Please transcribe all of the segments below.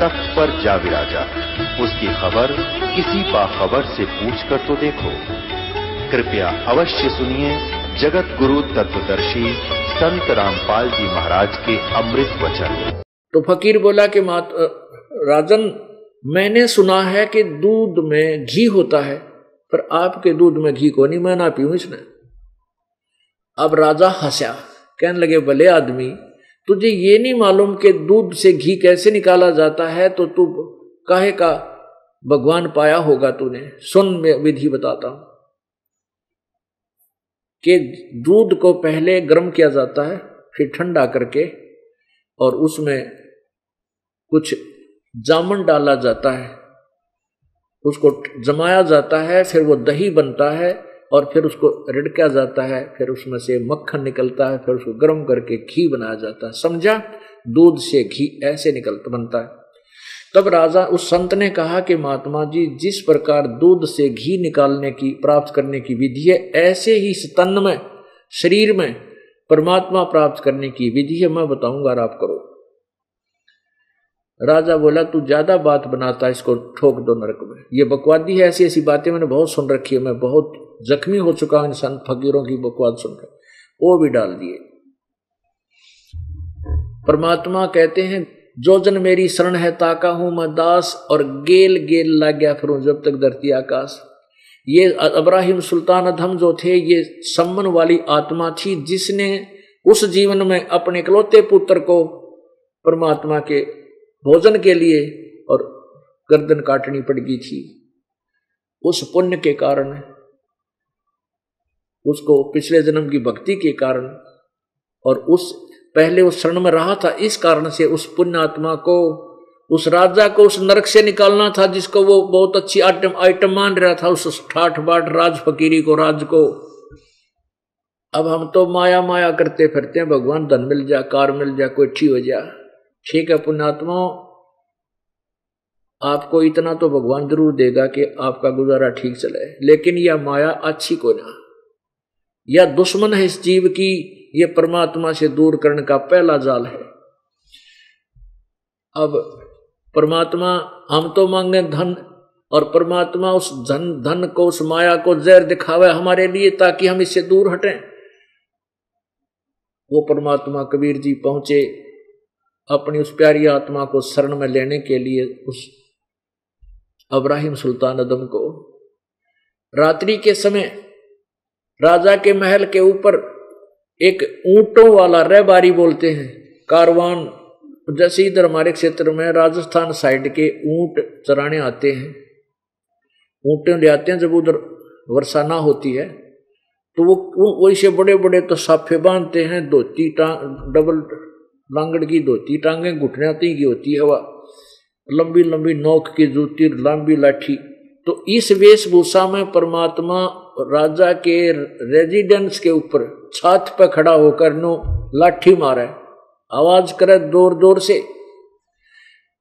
तख्त पर जा विराजा। उसकी खबर किसी बाखबर से पूछ कर तो देखो। कृपया अवश्य सुनिए जगत गुरु तत्वदर्शी संत रामपाल जी महाराज के अमृत वचन। तो फकीर बोला कि मात राजन, मैंने सुना है कि दूध में घी होता है, पर आपके दूध में घी को नहीं, मैं ना पीऊं इसने अब राजा हंसा, कहने लगे, भले आदमी तुझे ये नहीं मालूम कि दूध से घी कैसे निकाला जाता है तो तू काहे का भगवान पाया होगा तूने? सुन, मैं विधि बताता हूँ। कि दूध को पहले गर्म किया जाता है, फिर ठंडा करके, और उसमें कुछ जामुन डाला जाता है। उसको जमाया जाता है, फिर वो दही बनता है और फिर उसको रिड़का जाता है, फिर उसमें से मक्खन निकलता है, फिर उसको गर्म करके घी बनाया जाता है। समझा? दूध से घी ऐसे निकलता, बनता है। तब राजा उस संत ने कहा कि महात्मा जी, जिस प्रकार दूध से घी निकालने की, प्राप्त करने की विधि है, ऐसे ही स्तन में, शरीर में परमात्मा प्राप्त करने की विधि है, मैं बताऊँगा आप करो। राजा बोला, तू ज़्यादा बात बनाता है इसको ठोक दो नरक में। ये बकवादी है, ऐसी ऐसी बातें मैंने बहुत सुन रखी है, मैं बहुत जख्मी हो चुका इन फकीरों की बकवाद सुनकर। वो भी डाल दिए। परमात्मा कहते हैं, जो जन मेरी शरण है, ताका हूँ मैं दास, और गेल गेल ला गया फिर जब तक धरती आकाश। ये अब्राहिम सुल्तान अधम जो थे, ये सम्मन वाली आत्मा थी, जिसने उस जीवन में अपने इकलौते पुत्र को परमात्मा के भोजन के लिए और गर्दन काटनी पड़ गई थी। उस पुण्य के कारण उसको पिछले जन्म की भक्ति के कारण और उस, पहले उस शरण में रहा था, इस कारण से उस पुण्य आत्मा को, उस राजा को उस नरक से निकालना था, जिसको वो बहुत अच्छी आइटम आइटम मान रहा था, उस ठाठ बाट राज फकीरी को, राज को। अब हम तो माया माया करते फिरते हैं, भगवान धन मिल जा, कार मिल जा कोई अच्छी हो जा। ठीक है पुण्यात्मा, आपको इतना तो भगवान ज़रूर देगा कि आपका गुजारा ठीक चले, लेकिन यह माया अच्छी को ना। यह दुश्मन है इस जीव की यह परमात्मा से दूर करने का पहला जाल है। अब परमात्मा, हम तो मांगे धन, और परमात्मा उस धन धन को, उस माया को जहर दिखावे हमारे लिए, ताकि हम इससे दूर हटें। वो परमात्मा कबीर जी पहुँचे अपनी उस प्यारी आत्मा को शरण में लेने के लिए उस अब्राहिम सुल्तान अदम को। रात्रि के समय राजा के महल के ऊपर एक ऊंटों वाला रहबारी बोलते हैं। कारवान जैसे इधर हमारे क्षेत्र में राजस्थान साइड के ऊँट चराने आते हैं। ऊंटे ले आते हैं, जब उधर वर्षा ना होती है तो वो वैसे बड़े बड़े तो साफे बांधते हैं, धोती टांग डबल लांगड़ की धोती, टांगे घुटने की होती है वह लंबी लंबी नोक की जूती, लंबी लाठी। तो इस वेशभूषा में परमात्मा राजा के रेजिडेंस के ऊपर छत पर खड़ा होकर नो लाठी मारे, आवाज़ करे दूर दूर से।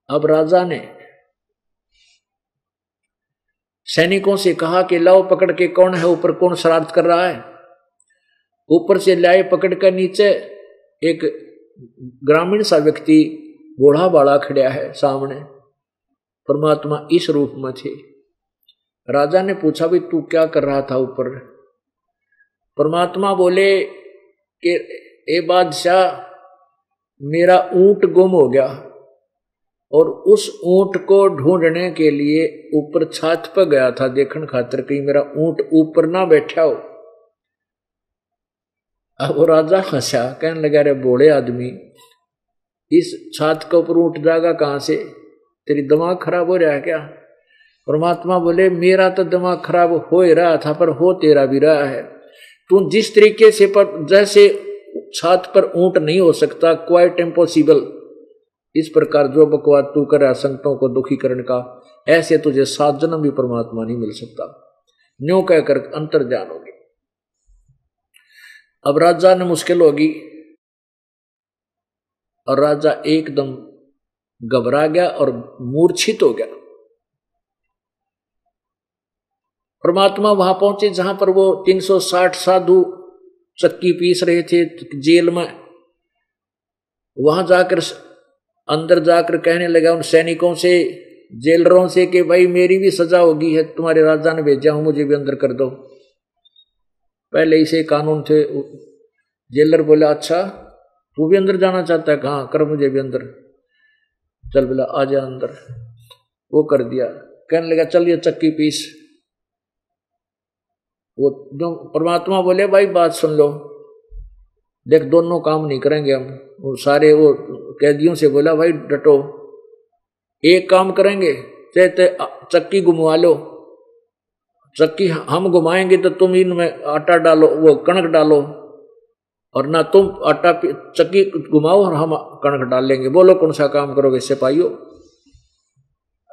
अब राजा ने सैनिकों से कहा कि लाओ पकड़ के कौन है, ऊपर कौन श्राद्ध कर रहा है? ऊपर से लाए पकड़ कर नीचे एक ग्रामीण सा व्यक्ति बूढ़ा बाड़ा खड़ा है सामने, परमात्मा इस रूप में थे। राजा ने पूछा भी तू क्या कर रहा था ऊपर? परमात्मा बोले कि, ए बादशाह, मेरा ऊँट गुम हो गया और उस ऊँट को ढूँढने के लिए ऊपर छत पर गया था, देखने खातर कहीं मेरा ऊँट ऊपर ना बैठा हो। अब वो राजा हंसा कहने लगा रे बोले आदमी, इस छात के ऊपर उठ जाएगा कहाँ से? तेरी दिमाग खराब हो रहा है क्या? परमात्मा बोले, मेरा तो दिमाग खराब हो ही रहा था, पर हो तेरा भी रहा है। तू जिस तरीके से पर, जैसे छात पर ऊँट नहीं हो सकता क्वाइट इम्पॉसिबल इस प्रकार जो बकवाद तू करे संतों को दुखी करने का, ऐसे तुझे सात जन्म भी परमात्मा नहीं मिल सकता। न्यो कहकर अंतर होगी। अब राजा ने मुश्किल होगी। और राजा एकदम घबरा गया और मूर्छित हो गया। परमात्मा वहाँ पहुँचे जहाँ पर वो 360 साधु चक्की पीस रहे थे जेल में। वहाँ जाकर अंदर जाकर कहने लगा उन सैनिकों से, जेलरों से कि भाई मेरी भी सजा होगी, है, तुम्हारे राजा ने भेजा हूँ, मुझे भी अंदर कर दो। पहले इसे कानून थे जेलर बोला अच्छा तू भी अंदर जाना चाहता है? कहा? कर मुझे भी अंदर। चल बोला, आ जा अंदर। वो कर दिया। कहने लगा, चल ये चक्की पीस। वो जो परमात्मा बोले, भाई, बात सुन लो। देख, दोनों काम नहीं करेंगे हम। वो सारे वो कैदियों से बोला, भाई, डटो। एक काम करेंगे चाहे चक्की घुमवा लो। चक्की हम घुमाएँगे तो तुम इनमें आटा डालो, वो कणक डालो। और ना तुम आटा चक्की घुमाओ और हम कणक डाल लेंगे। बोलो, कौन सा काम करोगे, सिपाहियों?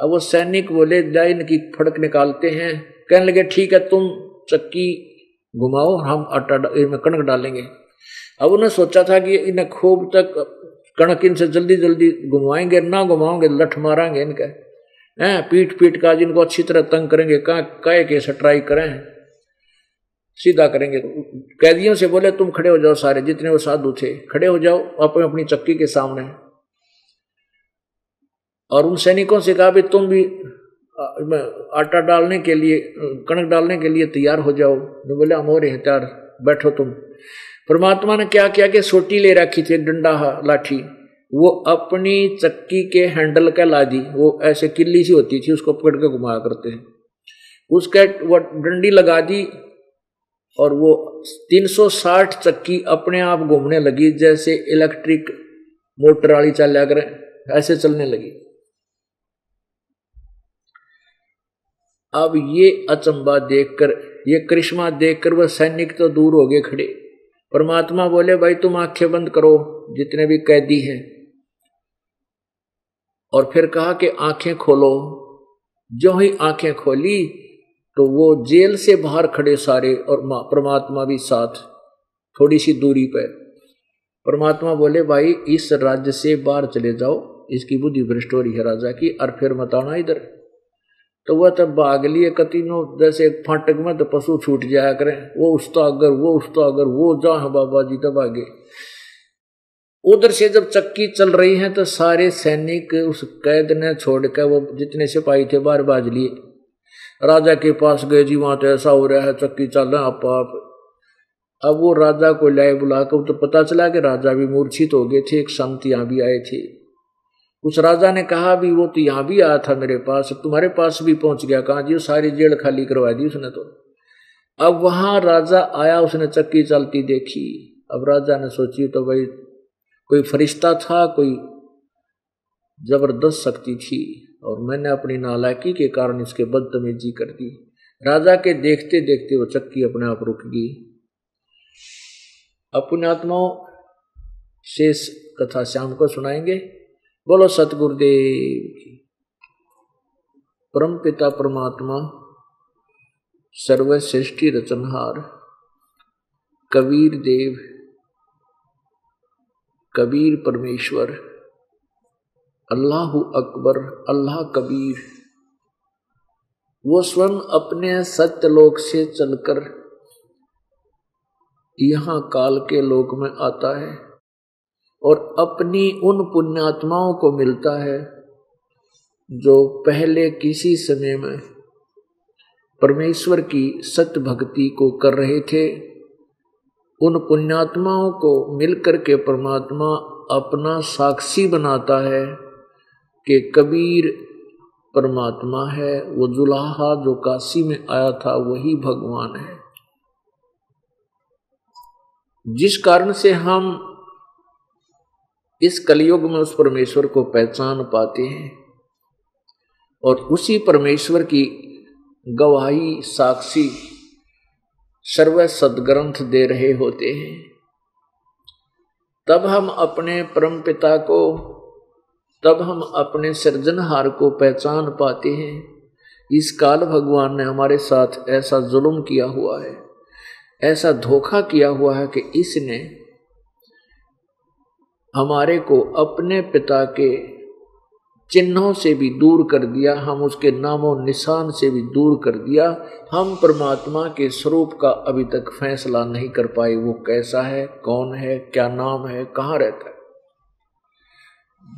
अब वो सैनिक बोले जाइन की फड़क निकालते हैं। कहने लगे, ठीक है, तुम चक्की घुमाओ, हम आटा इनमें कणक डालेंगे। अब उन्हें सोचा था कि इन्हें खूब तक कणक इनसे जल्दी जल्दी घुमाएँगे, ना घुमाओगे, लठ मारेंगे इनका। हैं पीट पीट का जिनको अच्छी तरह तंग करेंगे कहा कहे के सट्राई करें। सीधा करेंगे। कैदियों से बोले, तुम खड़े हो जाओ सारे, जितने वो साधु थे, खड़े हो जाओ अपने अपनी चक्की के सामने। और उन सैनिकों से कहा भी तुम भी आटा डालने के लिए कणक डालने के लिए तैयार हो जाओ। बोले हम हो रहे हैं बैठो तुम। परमात्मा ने क्या किया कि सोटी ले रखी थी डंडा लाठी। वो अपनी चक्की के हैंडल का ला दी वो ऐसे किल्ली सी होती थी, उसको पकड़ के घुमाया करते हैं। उसके वो डंडी लगा दी और वो 360 चक्की अपने आप घूमने लगी, जैसे इलेक्ट्रिक मोटर वाली चल करें ऐसे चलने लगी। अब ये अचंबा देखकर, ये करिश्मा देखकर वह सैनिक तो दूर हो गए खड़े। परमात्मा बोले, भाई तुम आँखें बंद करो, जितने भी कैदी हैं। और फिर कहा कि, आँखें खोलो। जो ही आँखें खोली तो वो जेल से बाहर खड़े सारे और परमात्मा भी साथ थोड़ी सी दूरी पर। परमात्मा बोले, भाई इस राज्य से बाहर चले जाओ, इसकी बुद्धि भ्रष्ट हो रही है राजा की, और फिर मत आना इधर। तो वह तब भाग लिए कतीनो जैसे फाटक में तो पशु छूट जाया करें। वो उसतो अगर, वो उसतो अगर, वो जा बाबा जी तब आगे। उधर से जब चक्की चल रही है तो सारे सैनिक उस कैद ने छोड़ कर वो जितने सिपाही थे बाहर बाज लिए। राजा के पास गए, जी, वहाँ तो ऐसा हो रहा है, चक्की चल रहा आप आप। अब वो राजा को लाए बुलाकर तो पता चला कि राजा भी मूर्छित हो गए थे, एक संत यहाँ भी आए थे। उस राजा ने कहा भी, वो तो यहाँ भी आया था मेरे पास तुम्हारे पास भी पहुँच गया, कहा जी? सारी जेल खाली करवा दी उसने तो। अब वहाँ राजा आया, उसने चक्की चलती देखी। अब राजा ने सोची तो भाई, कोई फरिश्ता था, कोई ज़बरदस्त शक्ति थी, और मैंने अपनी नालायकी के कारण इसके बदतमीजी कर दी। राजा के देखते देखते वो चक्की अपने आप रुक गई। अपने आत्माओं शेष कथा शाम को सुनाएँगे। बोलो सतगुरुदेव की परम पिता परमात्मा, सर्वश्रेष्ठी रचनहार, कबीर देव, कबीर परमेश्वर, अल्लाह अकबर, अल्लाह कबीर। वो स्वयं अपने सत्यलोक से चलकर यहाँ काल के लोक में आता है। और अपनी उन पुण्यात्माओं को मिलता है जो पहले किसी समय में परमेश्वर की सत्य भक्ति को कर रहे थे, उन पुण्यात्माओं को मिलकर के परमात्मा अपना साक्षी बनाता है कि कबीर परमात्मा है, वो जुलाहा जो काशी में आया था, वही भगवान है। जिस कारण से हम इस कलयुग में उस परमेश्वर को पहचान पाते हैं और उसी परमेश्वर की गवाही साक्षी सर्व सदग्रंथ दे रहे होते हैं। तब हम अपने परम पिता को, तब हम अपने सृजनहार को पहचान पाते हैं। इस काल भगवान ने हमारे साथ ऐसा जुल्म किया हुआ है, ऐसा धोखा किया हुआ है कि इसने हमारे को अपने पिता के चिन्हों से भी दूर कर दिया, हम उसके नामों निशान से भी दूर कर दिया। हम परमात्मा के स्वरूप का अभी तक फैसला नहीं कर पाए, वो कैसा है, कौन है, क्या नाम है, कहाँ रहता है।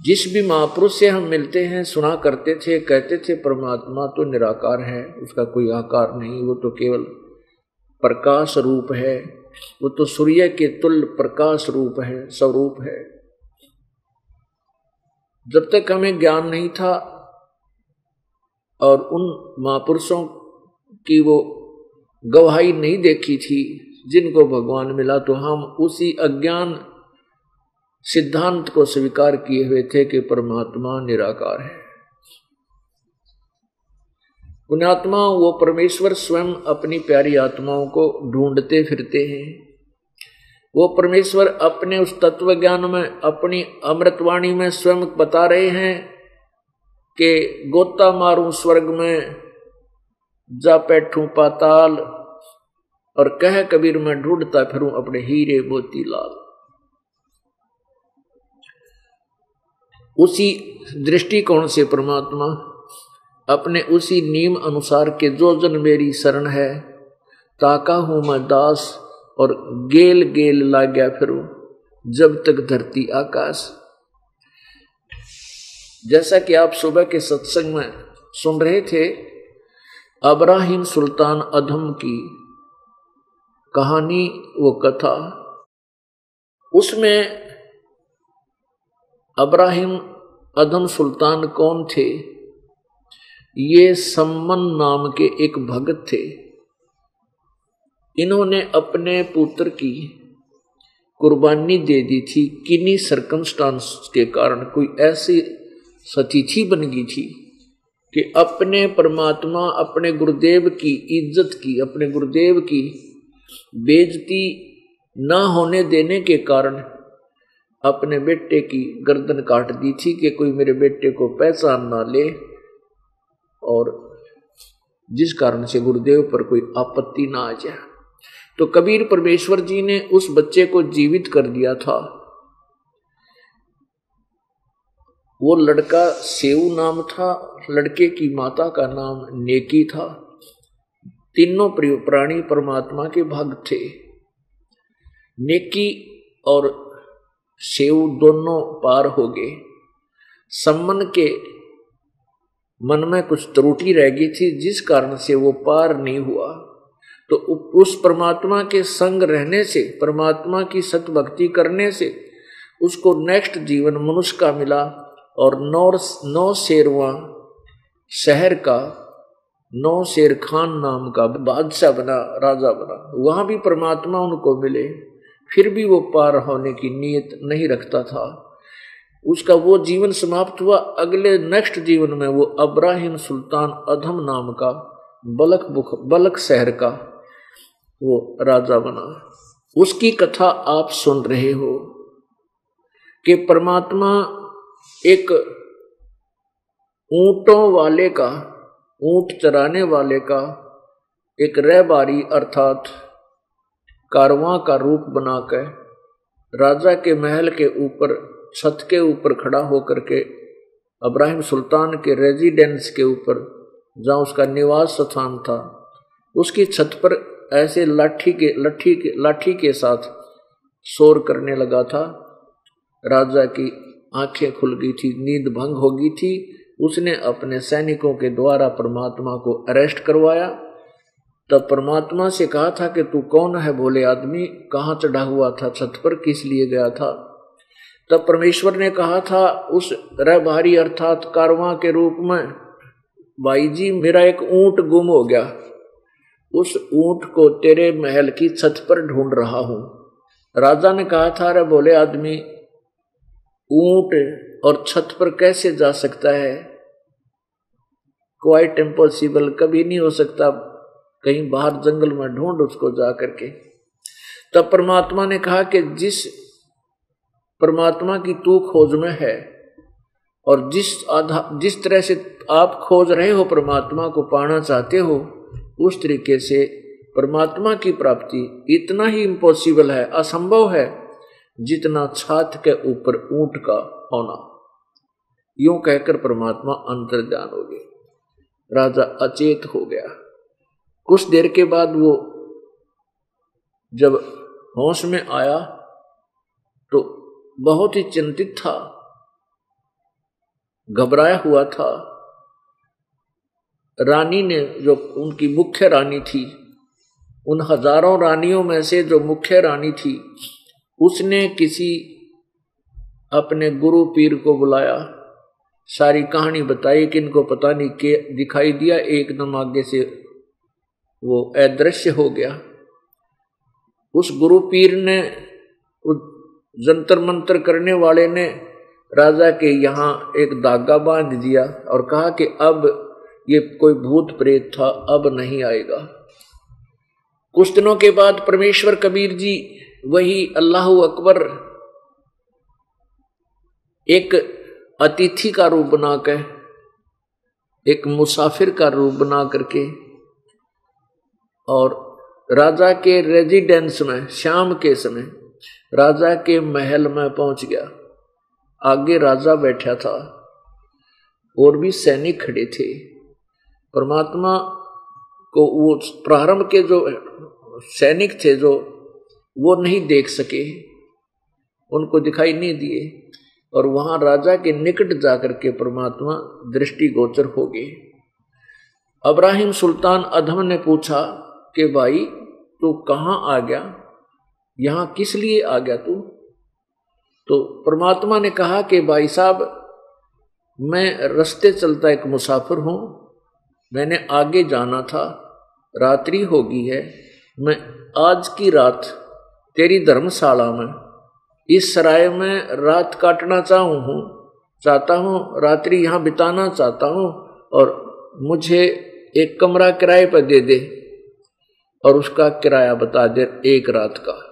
जिस भी महापुरुष से हम मिलते हैं, सुना करते थे, कहते थे, परमात्मा तो निराकार है, उसका कोई आकार नहीं, वो तो केवल प्रकाश रूप है, वो तो सूर्य के तुल्य प्रकाश रूप है, स्वरूप है। जब तक हमें ज्ञान नहीं था और उन महापुरुषों की वो गवाही नहीं देखी थी, जिनको भगवान मिला तो हम उसी अज्ञान सिद्धांत को स्वीकार किए हुए थे कि परमात्मा निराकार है। पुण्यात्मा वो परमेश्वर स्वयं अपनी प्यारी आत्माओं को ढूंढते फिरते हैं। वो परमेश्वर अपने उस तत्व ज्ञान में, अपनी अमृतवाणी में स्वयं बता रहे हैं कि गोता मारू स्वर्ग में जा बैठू पाताल और कह कबीर में ढूंढता फिरूं अपने हीरे मोती लाल। उसी दृष्टिकोण से परमात्मा अपने उसी नियम अनुसार के, जो जन मेरी शरण है, ताका हूँ मैं दास और गेल गेल ला गया फिर वो, जब तक धरती आकाश। जैसा कि आप सुबह के सत्संग में सुन रहे थे, अब्राहिम सुल्तान अधम की कहानी, वो कथा। उसमें अब्राहिम अधम सुल्तान कौन थे? ये सम्मन नाम के एक भगत थे। इन्होंने अपने पुत्र की कुर्बानी दे दी थी। किन्हीं सरकमस्टांस के कारण कोई ऐसी सतिथि बन गई थी कि अपने परमात्मा, अपने गुरुदेव की इज़्ज़त की, अपने गुरुदेव की बेजती न होने देने के कारण अपने बेटे की गर्दन काट दी थी कि कोई मेरे बेटे को पहचान ना ले और जिस कारण से गुरुदेव पर कोई आपत्ति ना आ जाए। तो कबीर परमेश्वर जी ने उस बच्चे को जीवित कर दिया था। वो लड़का सेव नाम था, लड़के की माता का नाम नेकी था। तीनों प्राणी परमात्मा के भक्त थे। नेकी और सेव दोनों पार हो गए। सम्मन के मन में कुछ त्रुटि रह गई थी, जिस कारण से वो पार नहीं हुआ। तो उस परमात्मा के संग रहने से, परमात्मा की सत भक्ति करने से, उसको नेक्स्ट जीवन मनुष्य का मिला और नौ नौ शेरवा शहर का, नौ शेर खान नाम का बादशाह बना, राजा बना। वहाँ भी परमात्मा उनको मिले, फिर भी वो पार होने की नीयत नहीं रखता था। उसका वो जीवन समाप्त हुआ, अगले नेक्स्ट जीवन में वो अब्राहिम सुल्तान अधम नाम का बलक बुख बलक शहर का वो राजा बना। उसकी कथा आप सुन रहे हो कि परमात्मा एक ऊंटों वाले का, ऊँट चराने वाले का एक रहबारी अर्थात कारवां का रूप बनाकर राजा के महल के ऊपर, छत के ऊपर खड़ा होकर के अब्राहिम सुल्तान के रेजिडेंस के ऊपर, जहाँ उसका निवास स्थान था, उसकी छत पर ऐसे लाठी के, लठी के, लाठी के साथ शोर करने लगा था। राजा की आँखें खुल गई थी, नींद भंग हो गई थी। उसने अपने सैनिकों के द्वारा परमात्मा को अरेस्ट करवाया। तब परमात्मा से कहा था कि, तू कौन है बोले आदमी? कहाँ चढ़ा हुआ था? छत पर किस लिए गया था? तब परमेश्वर ने कहा था, उस रहबारी अर्थात कारवा के रूप में, भाई जी, मेरा एक ऊँट गुम हो गया। उस ऊँट को तेरे महल की छत पर ढूंढ रहा हूँ। राजा ने कहा था अरे बोले आदमी, ऊँट और छत पर कैसे जा सकता है? क्वाइट इम्पॉसिबल कभी नहीं हो सकता कहीं बाहर जंगल में ढूंढ उसको जा करके। तब परमात्मा ने कहा कि जिस परमात्मा की तू खोज में है और जिस आधार जिस तरह से आप खोज रहे हो परमात्मा को पाना चाहते हो उस तरीके से परमात्मा की प्राप्ति इतना ही इम्पॉसिबल है, असंभव है, जितना छात के ऊपर ऊँट का होना। यूँ कहकर परमात्मा अंतर ध्यान हो गए राजा अचेत हो गया। कुछ देर के बाद वो जब होश में आया तो बहुत ही चिंतित था, घबराया हुआ था। रानी ने जो उनकी मुख्य रानी थी, उन हज़ारों रानियों में से जो मुख्य रानी थी, उसने किसी अपने गुरु पीर को बुलाया। सारी कहानी बताई कि इनको पता नहीं के दिखाई दिया एकदम आगे से वो अदृश्य हो गया। उस गुरु पीर ने जंतर मंत्र करने वाले ने राजा के यहाँ एक धागा बाँध दिया और कहा कि अब ये कोई भूत प्रेत था, अब नहीं आएगा। कुछ दिनों के बाद परमेश्वर कबीर जी, वही अल्लाह अकबर, एक अतिथि का रूप बनाकर, एक मुसाफिर का रूप बना करके और राजा के रेजिडेंस में, शाम के समय, राजा के महल में पहुँच गया। आगे राजा बैठा था, और भी सैनिक खड़े थे। परमात्मा को वो प्रारंभ के जो सैनिक थे जो, वो नहीं देख सके, उनको दिखाई नहीं दिए, और वहाँ राजा के निकट जाकर के परमात्मा दृष्टिगोचर हो गए। अब्राहिम सुल्तान अधम ने पूछा कि भाई, तू कहाँ आ गया? यहाँ किस लिए आ गया तू? तो परमात्मा ने कहा कि भाई साहब, मैं रस्ते चलता एक मुसाफिर हूँ मैंने आगे जाना था, रात्रि होगी है, मैं आज की रात तेरी धर्मशाला में, इस सराय में रात काटना चाहूँ हूँ, चाहता हूँ रात्रि यहाँ बिताना चाहता हूँ, और मुझे एक कमरा किराए पर दे दे, और उसका किराया बता दे एक रात का।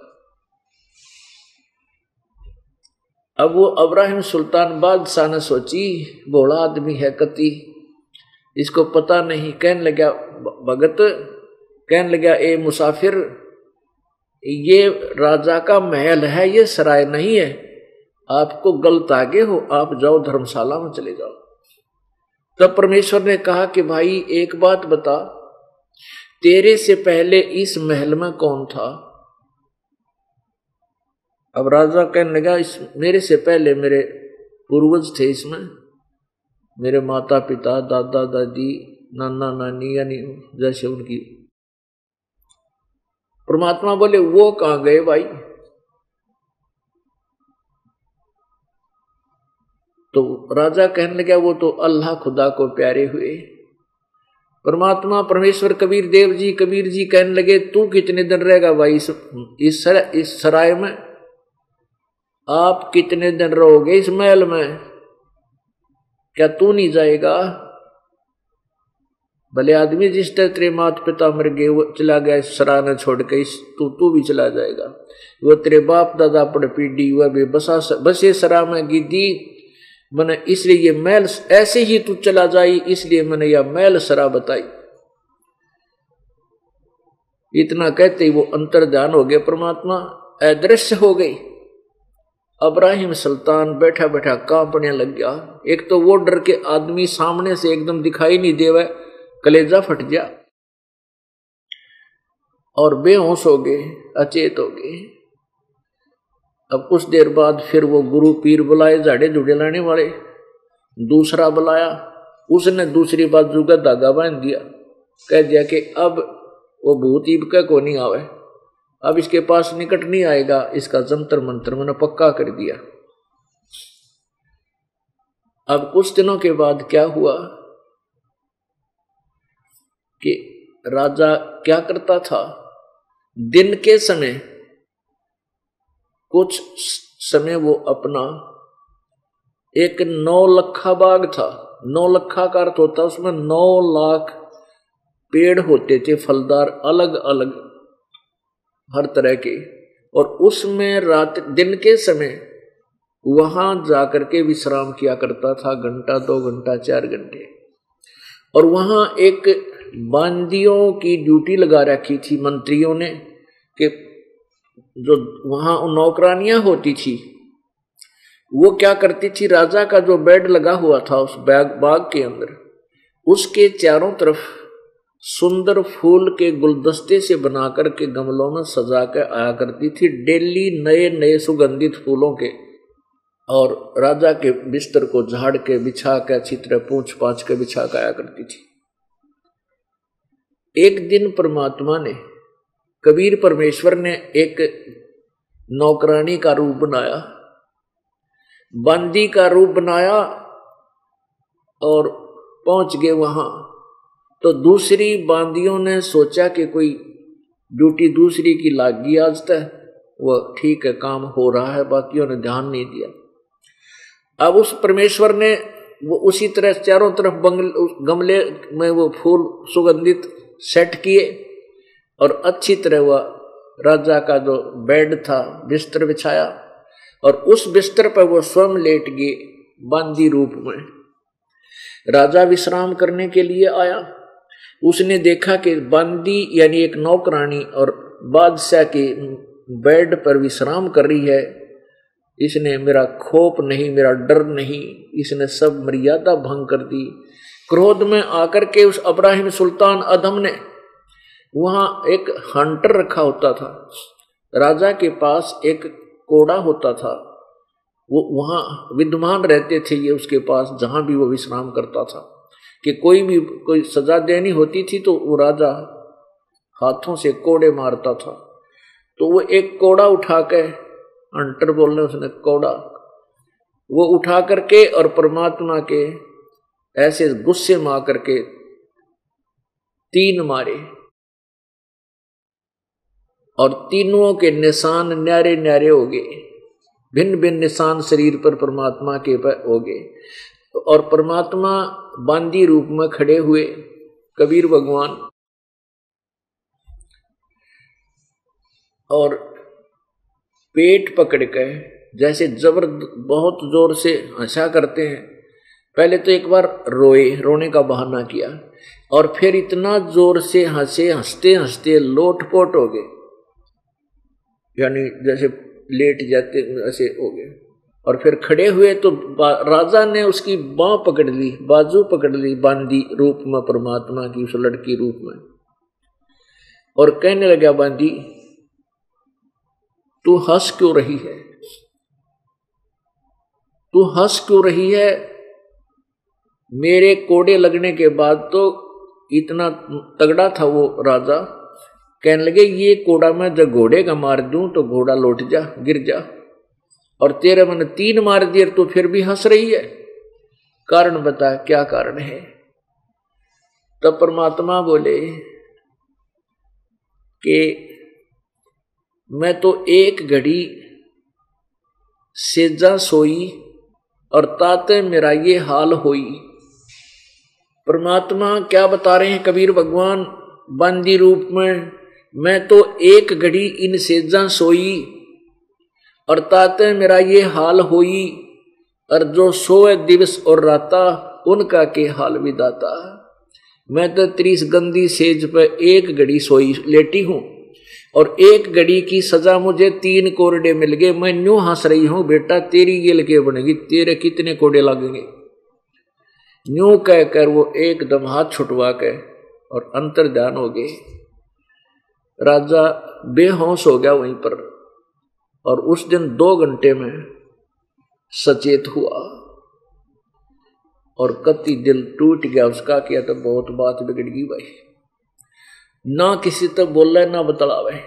अब वो अब्राहिम सुल्तान बादशाह ने सोची, बोला आदमी है कति इसको पता नहीं, कहने लगा भगत, कहने लगा, ए मुसाफिर, ये राजा का महल है, ये सराय नहीं है। आपको गलत आगे हो, आप जाओ धर्मशाला में चले जाओ। तब परमेश्वर ने कहा कि, भाई, एक बात बता, तेरे से पहले इस महल में कौन था? अब राजा कहने लगा, इस, मेरे से पहले मेरे पूर्वज थे इसमें। मेरे माता पिता दादा दादी नाना नानी यानी जैसे उनकी। परमात्मा बोले वो कहाँ गए भाई? तो राजा कहने लगा वो तो अल्लाह खुदा को प्यारे हुए। परमात्मा परमेश्वर कबीर देव जी कबीर जी कहने लगे तू कितने दिन रहेगा भाई इस सर, इस सराय में? आप कितने दिन रहोगे इस महल में? क्या तू नहीं जाएगा? भले आदमी जिस तरह तेरे माता पिता मर गए, वो चला गया सरा सराहना छोड़ के इस तू तू भी चला जाएगा। वो तेरे बाप दादा पड़ पीढ़ी वह भी बसा बसे सरा में गिदी मैंने इसलिए ये मैल ऐसे ही तू चला जाई, इसलिए मैंने यह मैल सरा बताई। इतना कहते ही वो अंतर ध्यान हो गया, परमात्मा अदृश्य हो गई। अब्राहिम सुल्तान बैठा बैठा कांपने लग गया। एक तो वो डर के आदमी सामने से एकदम दिखाई नहीं देवे, कलेजा फट गया। और बेहोश हो गए, अचेत हो गए। अब कुछ देर बाद फिर वो गुरु पीर बुलाए झाड़े जुड़े लाने वाले। दूसरा बुलाया। उसने दूसरी बाजू का धागा बाँध दिया। कह दिया कि अब वो भूत ईब का को नहीं आवे। अब इसके पास निकट नहीं आएगा, इसका जंतर मंत्र मैंने पक्का कर दिया। अब कुछ दिनों के बाद क्या हुआ कि राजा क्या करता था? दिन के समय कुछ समय वो अपना एक नौ लखा बाग था। नौ लखा का अर्थ होता उसमें नौ लाख पेड़ होते थे, फलदार अलग अलग हर तरह के, और उसमें रात, दिन के समय वहाँ जाकर के विश्राम किया करता था घंटा, दो घंटा, चार घंटे। और वहाँ एक बांदियों की ड्यूटी लगा रखी थी मंत्रियों ने कि जो वहाँ नौकरानियाँ होती थी, वो क्या करती थी, राजा का जो बेड लगा हुआ था उस बैग, बाग के अंदर, उसके चारों तरफ़ सुंदर फूल के गुलदस्ते से बनाकर के गमलों में सजा कर आया करती थी डेली नए नए सुगंधित फूलों के। और राजा के बिस्तर को झाड़ के बिछा के अच्छी तरह पूछ पाछ के बिछा के आया करती थी। एक दिन परमात्मा ने, कबीर परमेश्वर ने एक नौकरानी का रूप बनाया, बंदी का रूप बनाया और पहुँच गए वहाँ। तो दूसरी बांदियों ने सोचा कि कोई ड्यूटी दूसरी की लाग गई आज तक। वो ठीक है, काम हो रहा है, बाकियों ने ध्यान नहीं दिया। अब उस परमेश्वर ने वो उसी तरह चारों तरफ़ बंगले गमले में वो फूल सुगंधित सेट किए और अच्छी तरह वह राजा का जो बेड था, बिस्तर बिछाया और उस बिस्तर पर वो स्वयं लेट गए, बांदी रूप में। राजा विश्राम करने के लिए आया। उसने देखा कि बंदी यानी एक नौकरानी और बादशाह के बेड पर विश्राम कर रही है। इसने मेरा खोप नहीं, मेरा डर नहीं। इसने सब मर्यादा भंग कर दी। क्रोध में आकर के उस अब्राहिम सुल्तान अदम ने वहाँ एक हंटर रखा होता था। राजा के पास एक कोड़ा होता था। वो वहाँ विद्यमान रहते थे, ये उसके पास जहाँ भी वो विश्राम करता था। कि कोई भी, कोई सजा देनी होती थी तो वो राजा हाथों से कोड़े मारता था। तो वो एक कोड़ा उठा के अंटर बोलने उसने, कोड़ा। वो उठा करके और परमात्मा के ऐसे गुस्से मार करके तीन मारे। और तीनों के निशान न्यारे न्यारे हो गए। भिन्न भिन्न निशान शरीर पर परमात्मा के पर हो गए। और परमात्मा बांदी रूप में खड़े हुए कबीर भगवान। और पेट पकड़ कर जैसे जबर बहुत ज़ोर से हंसा करते हैं। पहले तो एक बार रोए, रोने का बहाना किया और फिर इतना ज़ोर से हंसे, हँसते हँसते लोटपोट हो गए। यानी जैसे लेट जाते, ऐसे हो गए। और फिर खड़े हुए तो राजा ने उसकी बाह पकड़ ली, बाजू पकड़ ली, बांदी रूप में, परमात्मा की, उस लड़की रूप में। और कहने लगा, बांदी, तू हंस क्यों रही है? तू हंस क्यों रही है? मेरे कोड़े लगने के बाद तो इतना तगड़ा था वो राजा। कहने लगे, ये कोड़ा मैं जब घोड़े का मार दूँ तो घोड़ा लौट जा, गिर जा। और तेरे मन तीन मार दिए तो फिर भी हंस रही है। कारण बता, क्या कारण है? तब परमात्मा बोले कि मैं तो एक घड़ी सेजा सोई और ताते मेरा ये हाल होई। परमात्मा क्या बता रहे हैं, कबीर भगवान? बंदी रूप में मैं तो एक घड़ी इन सेजा सोई और ताते मेरा ये हाल होई और जो सोए दिवस और राता, उनका के हाल विदाता मैं तो त्रीस गंदी सेज पर एक घड़ी सोई लेटी हूँ और एक घड़ी की सजा मुझे तीन कोरडे मिल गए। मैं न्यू हंस रही हूँ, बेटा, तेरी गेल के बनेगी, तेरे कितने कोड़े लगेंगे। न्यू कहकर वो एकदम हाथ छुटवा के और अंतर ध्यान हो गए। राजा बेहोश हो गया वहीं पर। और उस दिन दो घंटे में सचेत हुआ और कति दिल टूट गया, उसका किया तो बहुत बात बिगड़ गई भाई। ना किसी तक बोल रहे ना बतलावे,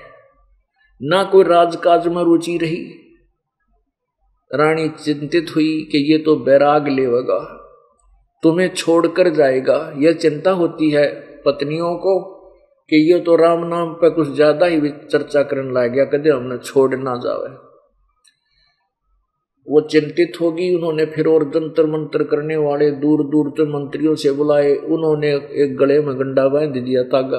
ना कोई राजकाज में रुचि रही। रानी चिंतित हुई कि ये तो बैराग लेगा तुम्हें छोड़कर जाएगा, यह चिंता होती है पत्नियों को कि ये तो राम नाम पे कुछ ज़्यादा ही चर्चा करने लग गया कदे हमने छोड़ ना जावे। वो चिंतित होगी, उन्होंने फिर और जंतर मंत्र करने वाले दूर दूर से मंत्रियों से बुलाए, उन्होंने एक गले में गंडा बाँध दिया तागा।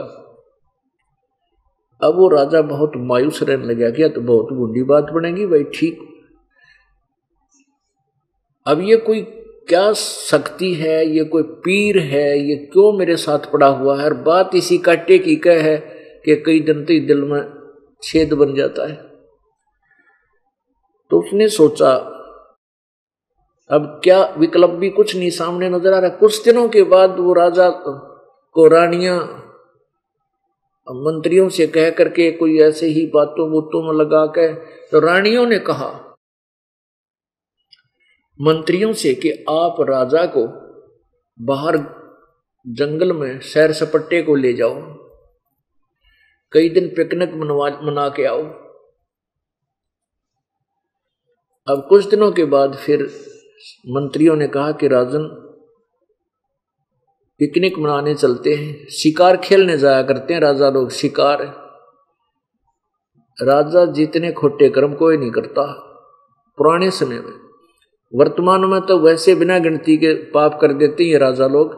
अब वो राजा बहुत मायूस रहने लगा, क्या तो बहुत बूढ़ी बात बनेगी, भाई, ठीक। अब ये कोई क्या शक्ति है? ये कोई पीर है? ये क्यों मेरे साथ पड़ा हुआ है? और बात इसी काटे की कह है कि कई दिन तो दिल में छेद बन जाता है। तो उसने सोचा, अब क्या विकल्प भी कुछ नहीं सामने नज़र आ रहा? कुछ दिनों के बाद वो राजा को रानियाँ, मंत्रियों से कह करके कोई ऐसे ही बातों बुतों में लगा के तो रानियों ने कहा मंत्रियों से कि आप राजा को बाहर जंगल में सैर सपट्टे को ले जाओ। कई दिन पिकनिक मनवा, मना के आओ। अब कुछ दिनों के बाद फिर मंत्रियों ने कहा कि राजन, पिकनिक मनाने चलते हैं। शिकार खेलने जाया करते हैं राजा लोग, शिकार। राजा जितने खोटे कर्म कोई नहीं करता। पुराने समय में वर्तमान में तो वैसे बिना गिनती के पाप कर देते हैं राजा लोग,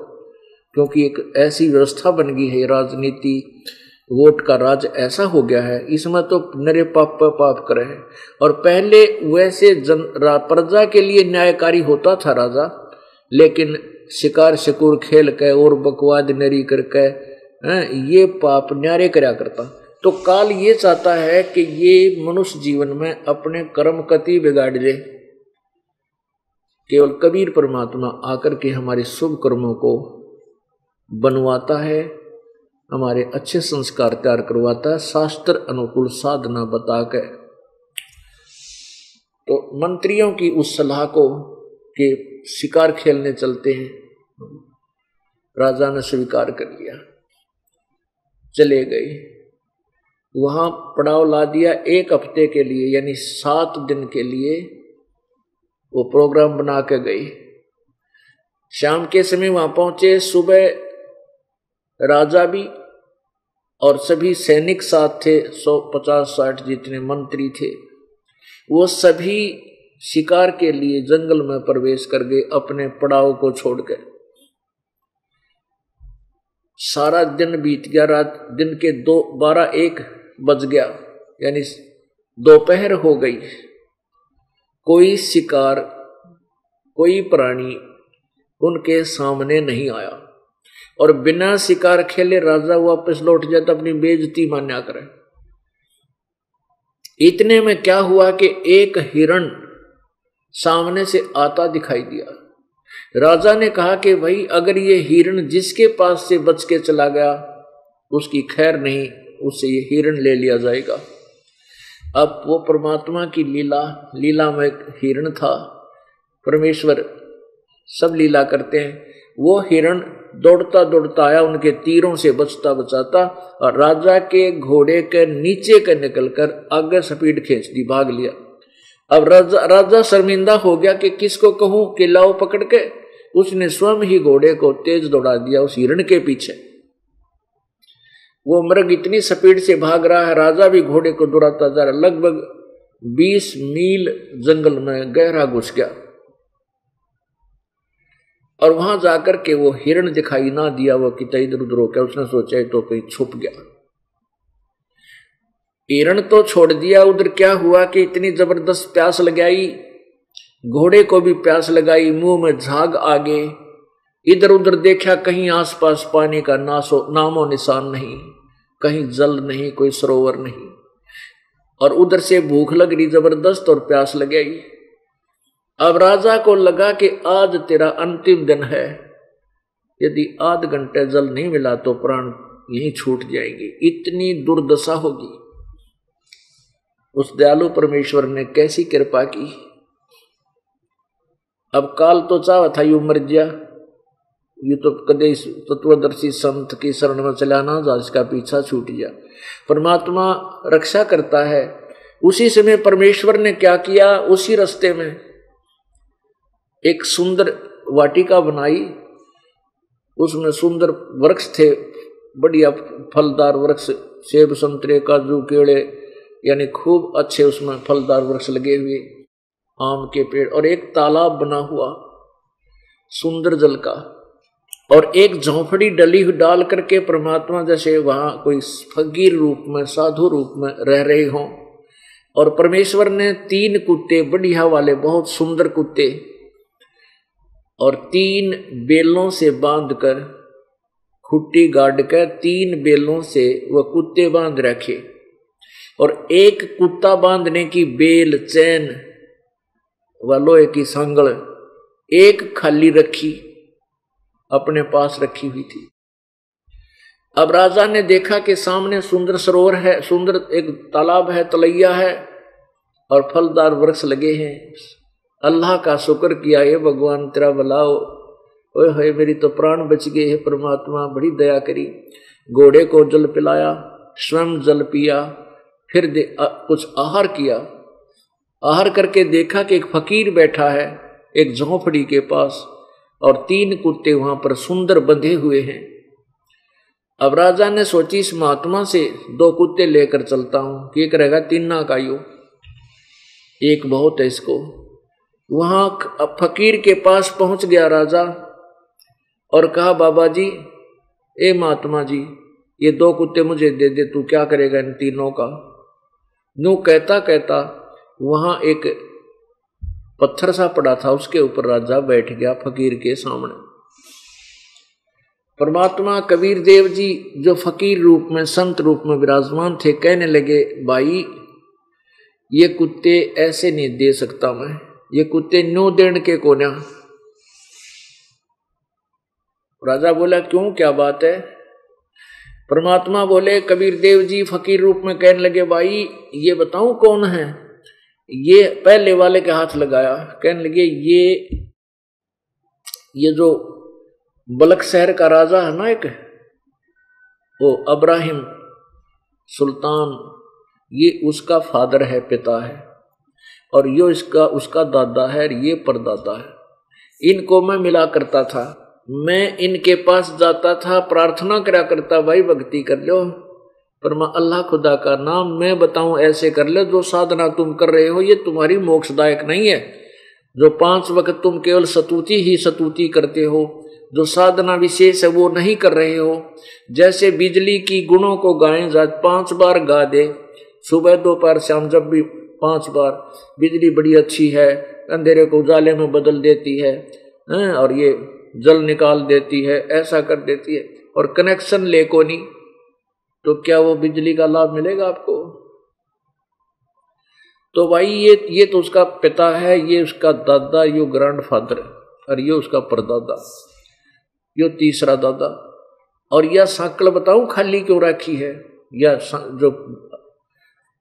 क्योंकि एक ऐसी व्यवस्था बन गई है राजनीति, वोट का राज ऐसा हो गया है, इसमें तो नरे पाप पर पाप करे है। और पहले वैसे जन प्रजा के लिए न्यायकारी होता था राजा, लेकिन शिकार शिकुर खेल के और बकवाद नरी करके ये पाप न्यारे कराया करता। तो काल ये चाहता है कि ये मनुष्य जीवन में अपने कर्म कति बिगाड़ ले। केवल कबीर परमात्मा आकर के हमारे शुभ कर्मों को बनवाता है, हमारे अच्छे संस्कार तैयार करवाता है, शास्त्र अनुकूल साधना बता के तो मंत्रियों की उस सलाह को के शिकार खेलने चलते हैं, राजा ने स्वीकार कर लिया, चले गए। वहाँ पड़ाव ला दिया एक हफ़्ते के लिए, यानी सात दिन के लिए वो प्रोग्राम बना के गई। शाम के समय वहाँ पहुँचे, सुबह राजा भी और सभी सैनिक साथ थे, सौ पचास साठ जितने मंत्री थे। वो सभी शिकार के लिए जंगल में प्रवेश कर गए अपने पड़ाव को छोड़कर। सारा दिन बीत गया, रात दिन के दो, बारह एक बज गया, यानी दोपहर हो गई। कोई शिकार, कोई प्राणी उनके सामने नहीं आया। और बिना शिकार खेले राजा वापस लौट जाए तो अपनी बेजती मान्या करे। इतने में क्या हुआ कि एक हिरण सामने से आता दिखाई दिया। राजा ने कहा कि भाई, अगर ये हिरण जिसके पास से बच के चला गया, उसकी खैर नहीं, उससे ये हिरण ले लिया जाएगा। अब वो परमात्मा की लीला लीला में एक हिरण था। परमेश्वर सब लीला करते हैं। वो हिरण दौड़ता दौड़ता आया, उनके तीरों से बचता बचाता और राजा के घोड़े के नीचे के निकलकर आगे स्पीड खींच दी भाग लिया। अब राजा राजा शर्मिंदा हो गया कि किसको कहूँ कि लाओ पकड़ के? उसने स्वयं ही घोड़े को तेज दौड़ा दिया उस हिरण के पीछे। वो मृग इतनी स्पीड से भाग रहा है, राजा भी घोड़े को दौड़ाता जा रहा लगभग बीस मील जंगल में गहरा घुस गया। और वहाँ जाकर के वो हिरण दिखाई ना दिया, वो कितना इधर उधर हो गया उसने सोचा तो कहीं छुप गया। हिरण तो छोड़ दिया, उधर क्या हुआ कि इतनी ज़बरदस्त प्यास लगाई, घोड़े को भी प्यास लगाई, मुँह में झाग आगे इधर उधर देखा कहीं आसपास पानी का नासो, नामो निशान नहीं, कहीं जल नहीं, कोई सरोवर नहीं। और उधर से भूख लग रही, ज़बरदस्त और प्यास लगाई अब राजा को लगा कि आज तेरा अंतिम दिन है। यदि आध घंटे जल नहीं मिला तो प्राण यहीं छूट जाएँगे। इतनी दुर्दशा होगी। उस दयालु परमेश्वर ने कैसी कृपा की? अब काल तो चाह था यू मर गया ये तो कदे तत्वदर्शी संत की शरण में चला ना जा इसका पीछा छूट गया। परमात्मा रक्षा करता है। उसी समय परमेश्वर ने क्या किया? उसी रास्ते में एक सुंदर वाटिका बनाई। उसमें सुंदर वृक्ष थे, बढ़िया फलदार वृक्ष, सेब, संतरे, काजू केड़े यानी खूब अच्छे उसमें फलदार वृक्ष लगे हुए, आम के पेड़, और एक तालाब बना हुआ, सुंदर जल का। और एक झोंपड़ी डली डाल करके परमात्मा जैसे वहाँ कोई फकीर रूप में, साधु रूप में रह रहे हों। और परमेश्वर ने तीन कुत्ते, बढ़िया वाले, बहुत सुंदर कुत्ते, और तीन बेलों से बांधकर खुट्टी गाड़ कर तीन बेलों से वह कुत्ते बाँध रखे। और एक कुत्ता बांधने की बेल, चैन व लोहे की संगल एक खाली रखी। अपने पास रखी हुई थी। अब राजा ने देखा कि सामने सुंदर सरोवर है सुंदर एक तालाब है तलैया है और फलदार वृक्ष लगे हैं। अल्लाह का शुक्र किया ये भगवान तेरा बुलाओ ओए होए मेरी तो प्राण बच गए है परमात्मा बड़ी दया करी। घोड़े को जल पिलाया स्वयं जल पिया फिर दे, आ, कुछ आहार किया। आहार करके देखा कि एक फकीर बैठा है एक झोंपड़ी के पास। और तीन कुत्ते वहाँ पर सुंदर बंधे हुए हैं। अब राजा ने सोची, इस महात्मा से दो कुत्ते लेकर चलता हूँ। कि एक रहेगा तीन ना का यू, एक बहुत है इसको। वहाँ फकीर के पास पहुँच गया राजा और कहा बाबा जी ए महात्मा जी, ये दो कुत्ते मुझे दे दे, तू क्या करेगा इन तीनों का? यूँ कहता कहता वहाँ एक पत्थर सा पड़ा था, उसके ऊपर राजा बैठ गया फकीर के सामने। परमात्मा कबीर देव जी, जो फकीर रूप में, संत रूप में विराजमान थे, कहने लगे, भाई, ये कुत्ते ऐसे नहीं दे सकता मैं। ये कुत्ते नो देण के कोना राजा बोला, क्यों? क्या बात है? परमात्मा बोले, कबीर देव जी फकीर रूप में कहने लगे, भाई, ये बताऊँ कौन है? ये पहले वाले के हाथ लगाया, कहने लगे, ये ये जो बलक शहर का राजा है ना एक, वो अब्राहिम सुल्तान, ये उसका फादर है, पिता है, और ये इसका, उसका दादा है, और ये परदादा है। इनको मैं मिला करता था, मैं इनके पास जाता था, प्रार्थना करा करता, भाई भक्ति कर लो। परमा अल्लाह खुदा का नाम मैं बताऊँ, ऐसे कर ले, जो साधना तुम कर रहे हो, ये तुम्हारी मोक्षदायक नहीं है। जो पाँच वक्त तुम केवल सतुति ही सतुति करते हो, जो साधना विशेष है वो नहीं कर रहे हो। जैसे बिजली की गुणों को गाएँ जा पाँच बार गा दे, सुबह, दोपहर, शाम, जब भी पाँच बार, बिजली बड़ी अच्छी है, अंधेरे को उजाले में बदल देती है और ये जल निकाल देती है, ऐसा कर देती है, और कनेक्शन ले को नहीं तो क्या वो बिजली का लाभ मिलेगा आपको? तो भाई, ये ये तो उसका पिता है, ये उसका दादा, ये ग्रैंड फादर और ये उसका परदादा, ये तीसरा दादा। और यह साकल बताऊँ, खाली क्यों रखी है? या जो,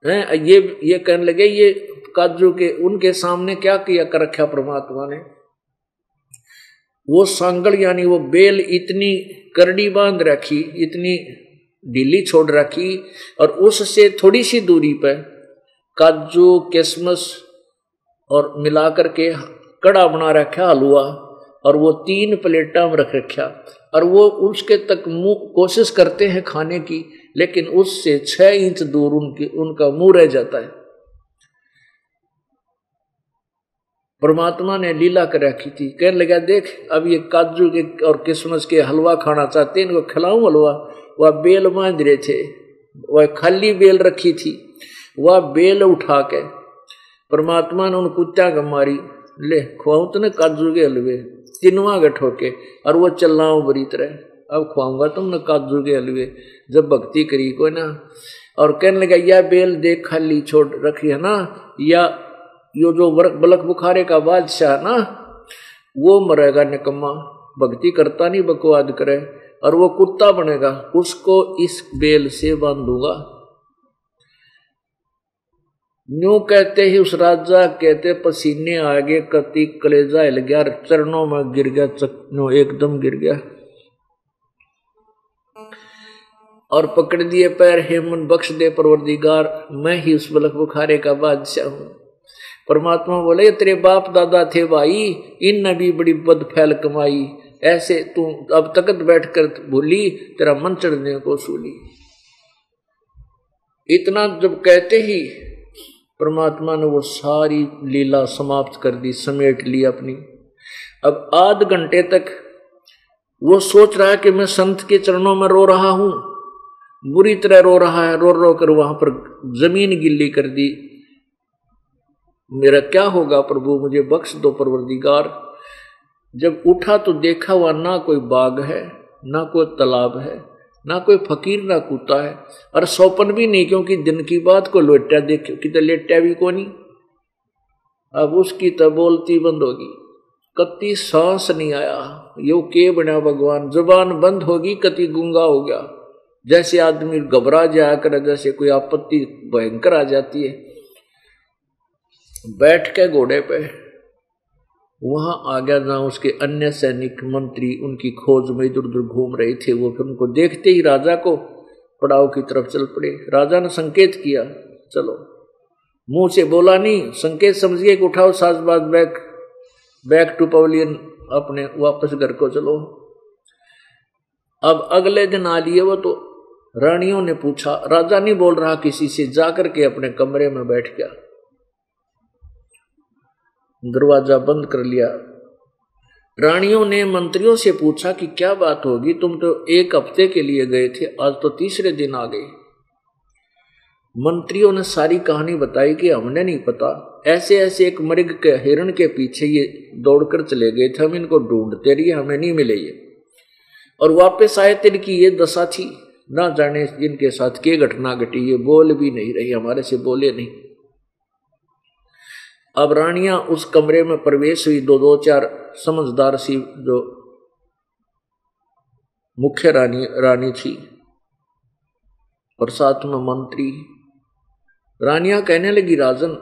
है, ये ये कहने लगे, ये काजू के, उनके सामने क्या किया कर रखा परमात्मा ने? वो सांगल यानी वो बेल इतनी करड़ी बाँध रखी, इतनी ढीली छोड़ रखी और उससे थोड़ी सी दूरी पर काजू, किसमस और मिलाकर के कड़ा बना रखा, हलवा, और वो तीन प्लेटा में रख रखा। और वो उसके तक मुँह कोशिश करते हैं खाने की, लेकिन उससे छह इंच दूर उनके, उनका मुँह रह जाता है। परमात्मा ने लीला कर रखी थी। कहने लगा, देख, अब ये काजू के और किस्मस के हलवा खाना चाहते हैं, इनको खिलाऊं हलवा? वह बेल बाँध रहे थे, वह खाली बेल रखी थी। वह बेल उठा के परमात्मा ने उन कुत्ता का मारी। ले, खुआऊ तो काजू के हलवे तिनवा के और वो चलना बरी तरह अब खुआऊँगा तुमने काजू के हलवे जब भक्ति करी को ना, और कहने लगा, यह बेल देख खाली छोड़ रखी है ना, या यो जो बलक बुखारे का बादशाह ना, वो मरेगा निकम्मा। भक्ति करता नहीं, बकवाद करे। और वो कुत्ता बनेगा, उसको इस बेल से बांधूँगा। न्यू कहते ही उस राजा कहते, पसीने आगे कति कलेजा हिल गया, चरणों में गिर गया चकनो एकदम गिर गया। और पकड़ दिए पैर हेमन बख्श दे परवरदिगार, मैं ही उस बलक बुखारे का बादशाह हूँ। परमात्मा बोले तेरे बाप दादा थे भाई इन भी बड़ी बद फैल कमाई ऐसे तू अब तकत बैठकर भूली तेरा मन चढ़ने को सूली इतना जब कहते ही, परमात्मा ने वो सारी लीला समाप्त कर दी, समेट ली अपनी। अब आध घंटे तक वो सोच रहा है कि मैं संत के चरणों में रो रहा हूँ। बुरी तरह रो रहा है रो रो कर वहाँ पर ज़मीन गिल्ली कर दी। मेरा क्या होगा प्रभु, मुझे बख्श दो परवरदिगार। जब उठा तो देखा हुआ ना कोई बाग है, ना कोई तालाब है, ना कोई फकीर ना कूता है। और सौपन भी नहीं, क्योंकि दिन की बात को लोटा देख कि तो लेटा भी को नहीं। अब उसकी तो बोलती बंद होगी कति सांस नहीं आया। यो के बना भगवान, ज़ुबान बंद होगी कति गुंगा हो गया। जैसे आदमी घबरा जाया करे, जैसे कोई आपत्ति भयंकर आ जाती है। बैठ के घोड़े पे वहाँ आ गया जहाँ उसके अन्य सैनिक मंत्री उनकी खोज में इधर उधर घूम रहे थे। वो फिर उनको देखते ही राजा को पड़ाव की तरफ़ चल पड़े। राजा ने संकेत किया, चलो। मुँह से बोला, नहीं, संकेत समझिए कि उठाओ साजबाज बैक बैक टू पवलियन अपने वापस घर को चलो। अब अगले दिन आ लिए वो तो रानियों ने पूछा। राजा नहीं बोल रहा किसी से, जाकर के अपने कमरे में बैठ गया। दरवाज़ा बंद कर लिया। रानियों ने मंत्रियों से पूछा कि क्या बात होगी, तुम तो एक हफ़्ते के लिए गए थे, आज तो तीसरे दिन आ गए। मंत्रियों ने सारी कहानी बताई कि हमने नहीं पता। ऐसे ऐसे एक मृग के हिरण के पीछे ये दौड़कर चले गए थे, हम इनको ढूंढते रहिए, हमें नहीं मिले ये। और वापस आए तिर की ये दशा थी, ना जाने जिनके साथ के घटना घटी, ये बोल भी नहीं रही, हमारे से बोले नहीं। अब रानियाँ उस कमरे में प्रवेश हुई, दो दो, चार समझदार सी जो मुख्य रानी रानी थी और साथ में मंत्री। रानियाँ कहने लगी, राजन,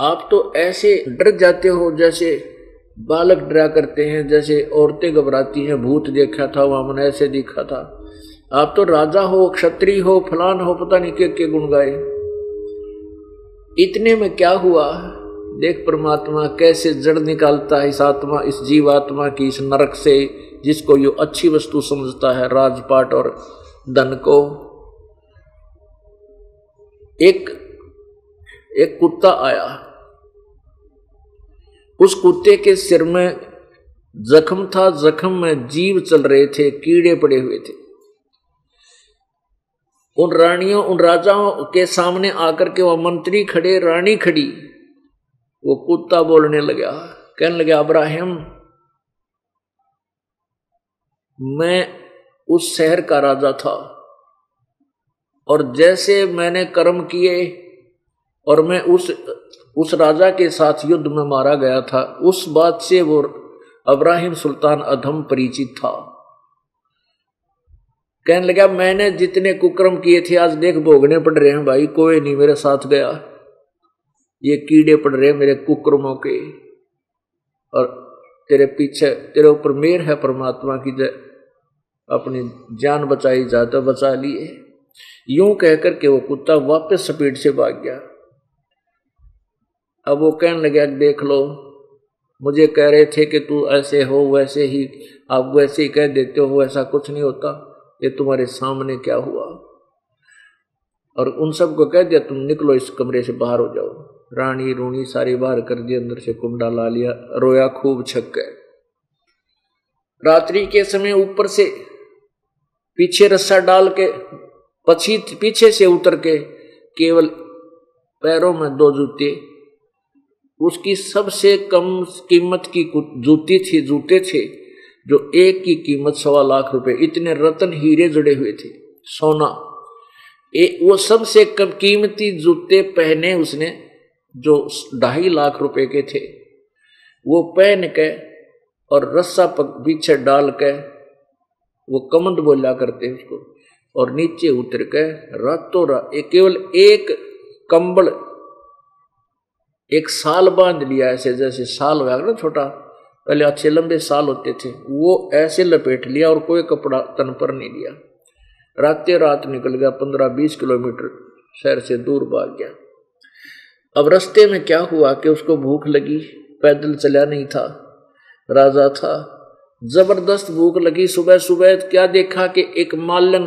आप तो ऐसे डर जाते हो जैसे बालक डरा करते हैं, जैसे औरतें घबराती हैं, भूत देखा था, वामन ऐसे देखा था। आप तो राजा हो, क्षत्रिय हो, फलान हो, पता नहीं के के गुण गाए। इतने में क्या हुआ? देख परमात्मा कैसे जड़ निकालता है इस आत्मा, इस जीवात्मा की इस नरक से, जिसको यो अच्छी वस्तु समझता है, राजपाट और धन को। एक एक कुत्ता आया। उस कुत्ते के सिर में जख्म था, जख्म में जीव चल रहे थे, कीड़े पड़े हुए थे। उन रानियों, उन राजाओं के सामने आकर के वह मंत्री खड़े, रानी खड़ी। वो कुत्ता बोलने लगा, कहने लगा, अब्राहिम, मैं उस शहर का राजा था और जैसे मैंने कर्म किए और मैं उस उस राजा के साथ युद्ध में मारा गया था, उस बात से वो अब्राहिम सुल्तान अधम परिचित था। कहने लगा, मैंने जितने कुक्रम किए थे, आज देख भोगने पड़ रहे हैं भाई, कोई नहीं मेरे साथ गया। ये कीड़े पड़ रहे हैं मेरे कुक्रमों के। और तेरे पीछे, तेरे ऊपर मेर है, परमात्मा की जय। अपनी जान बचाई जाए तो बचा लिए। यूँ कहकर के वो कुत्ता वापस स्पीड से भाग गया। अब वो कहने लगा, देख लो, मुझे कह रहे थे कि तू ऐसे हो, वैसे ही, आप वैसे ही कह देते हो, ऐसा कुछ नहीं होता। ये तुम्हारे सामने क्या हुआ? और उन सबको कह दिया, तुम निकलो इस कमरे से बाहर हो जाओ। रानी रूणी सारी बाहर कर दी, अंदर से कुंडा ला लिया, रोया, खूब छक गए। रात्रि के समय ऊपर से पीछे रस्सा डाल के, पछी पीछे से उतर के केवल पैरों में दो जूते, उसकी सबसे कम कीमत की जूती थी, जूते थे। जो एक की कीमत सवा लाख रुपए इतने रतन हीरे जुड़े हुए थे। सोना। ए, वो सबसे कम कीमती जूते पहने उसने जो ढाई लाख रुपए के थे। वो पहन के और रस्सा पीछे डाल के वो कमंद बोला करते उसको और नीचे उतर के रातों रात केवल एक कंबल एक साल बाँध लिया ऐसे जैसे साल हुआ ना छोटा पहले अच्छे लंबे साल होते थे। वो ऐसे लपेट लिया और कोई कपड़ा तन पर नहीं लिया। राते रात निकल गया, पंद्रह बीस किलोमीटर शहर से दूर भाग गया। अब रास्ते में क्या हुआ कि उसको भूख लगी, पैदल चला नहीं था, राजा था। ज़बरदस्त भूख लगी सुबह सुबह क्या देखा कि एक मालन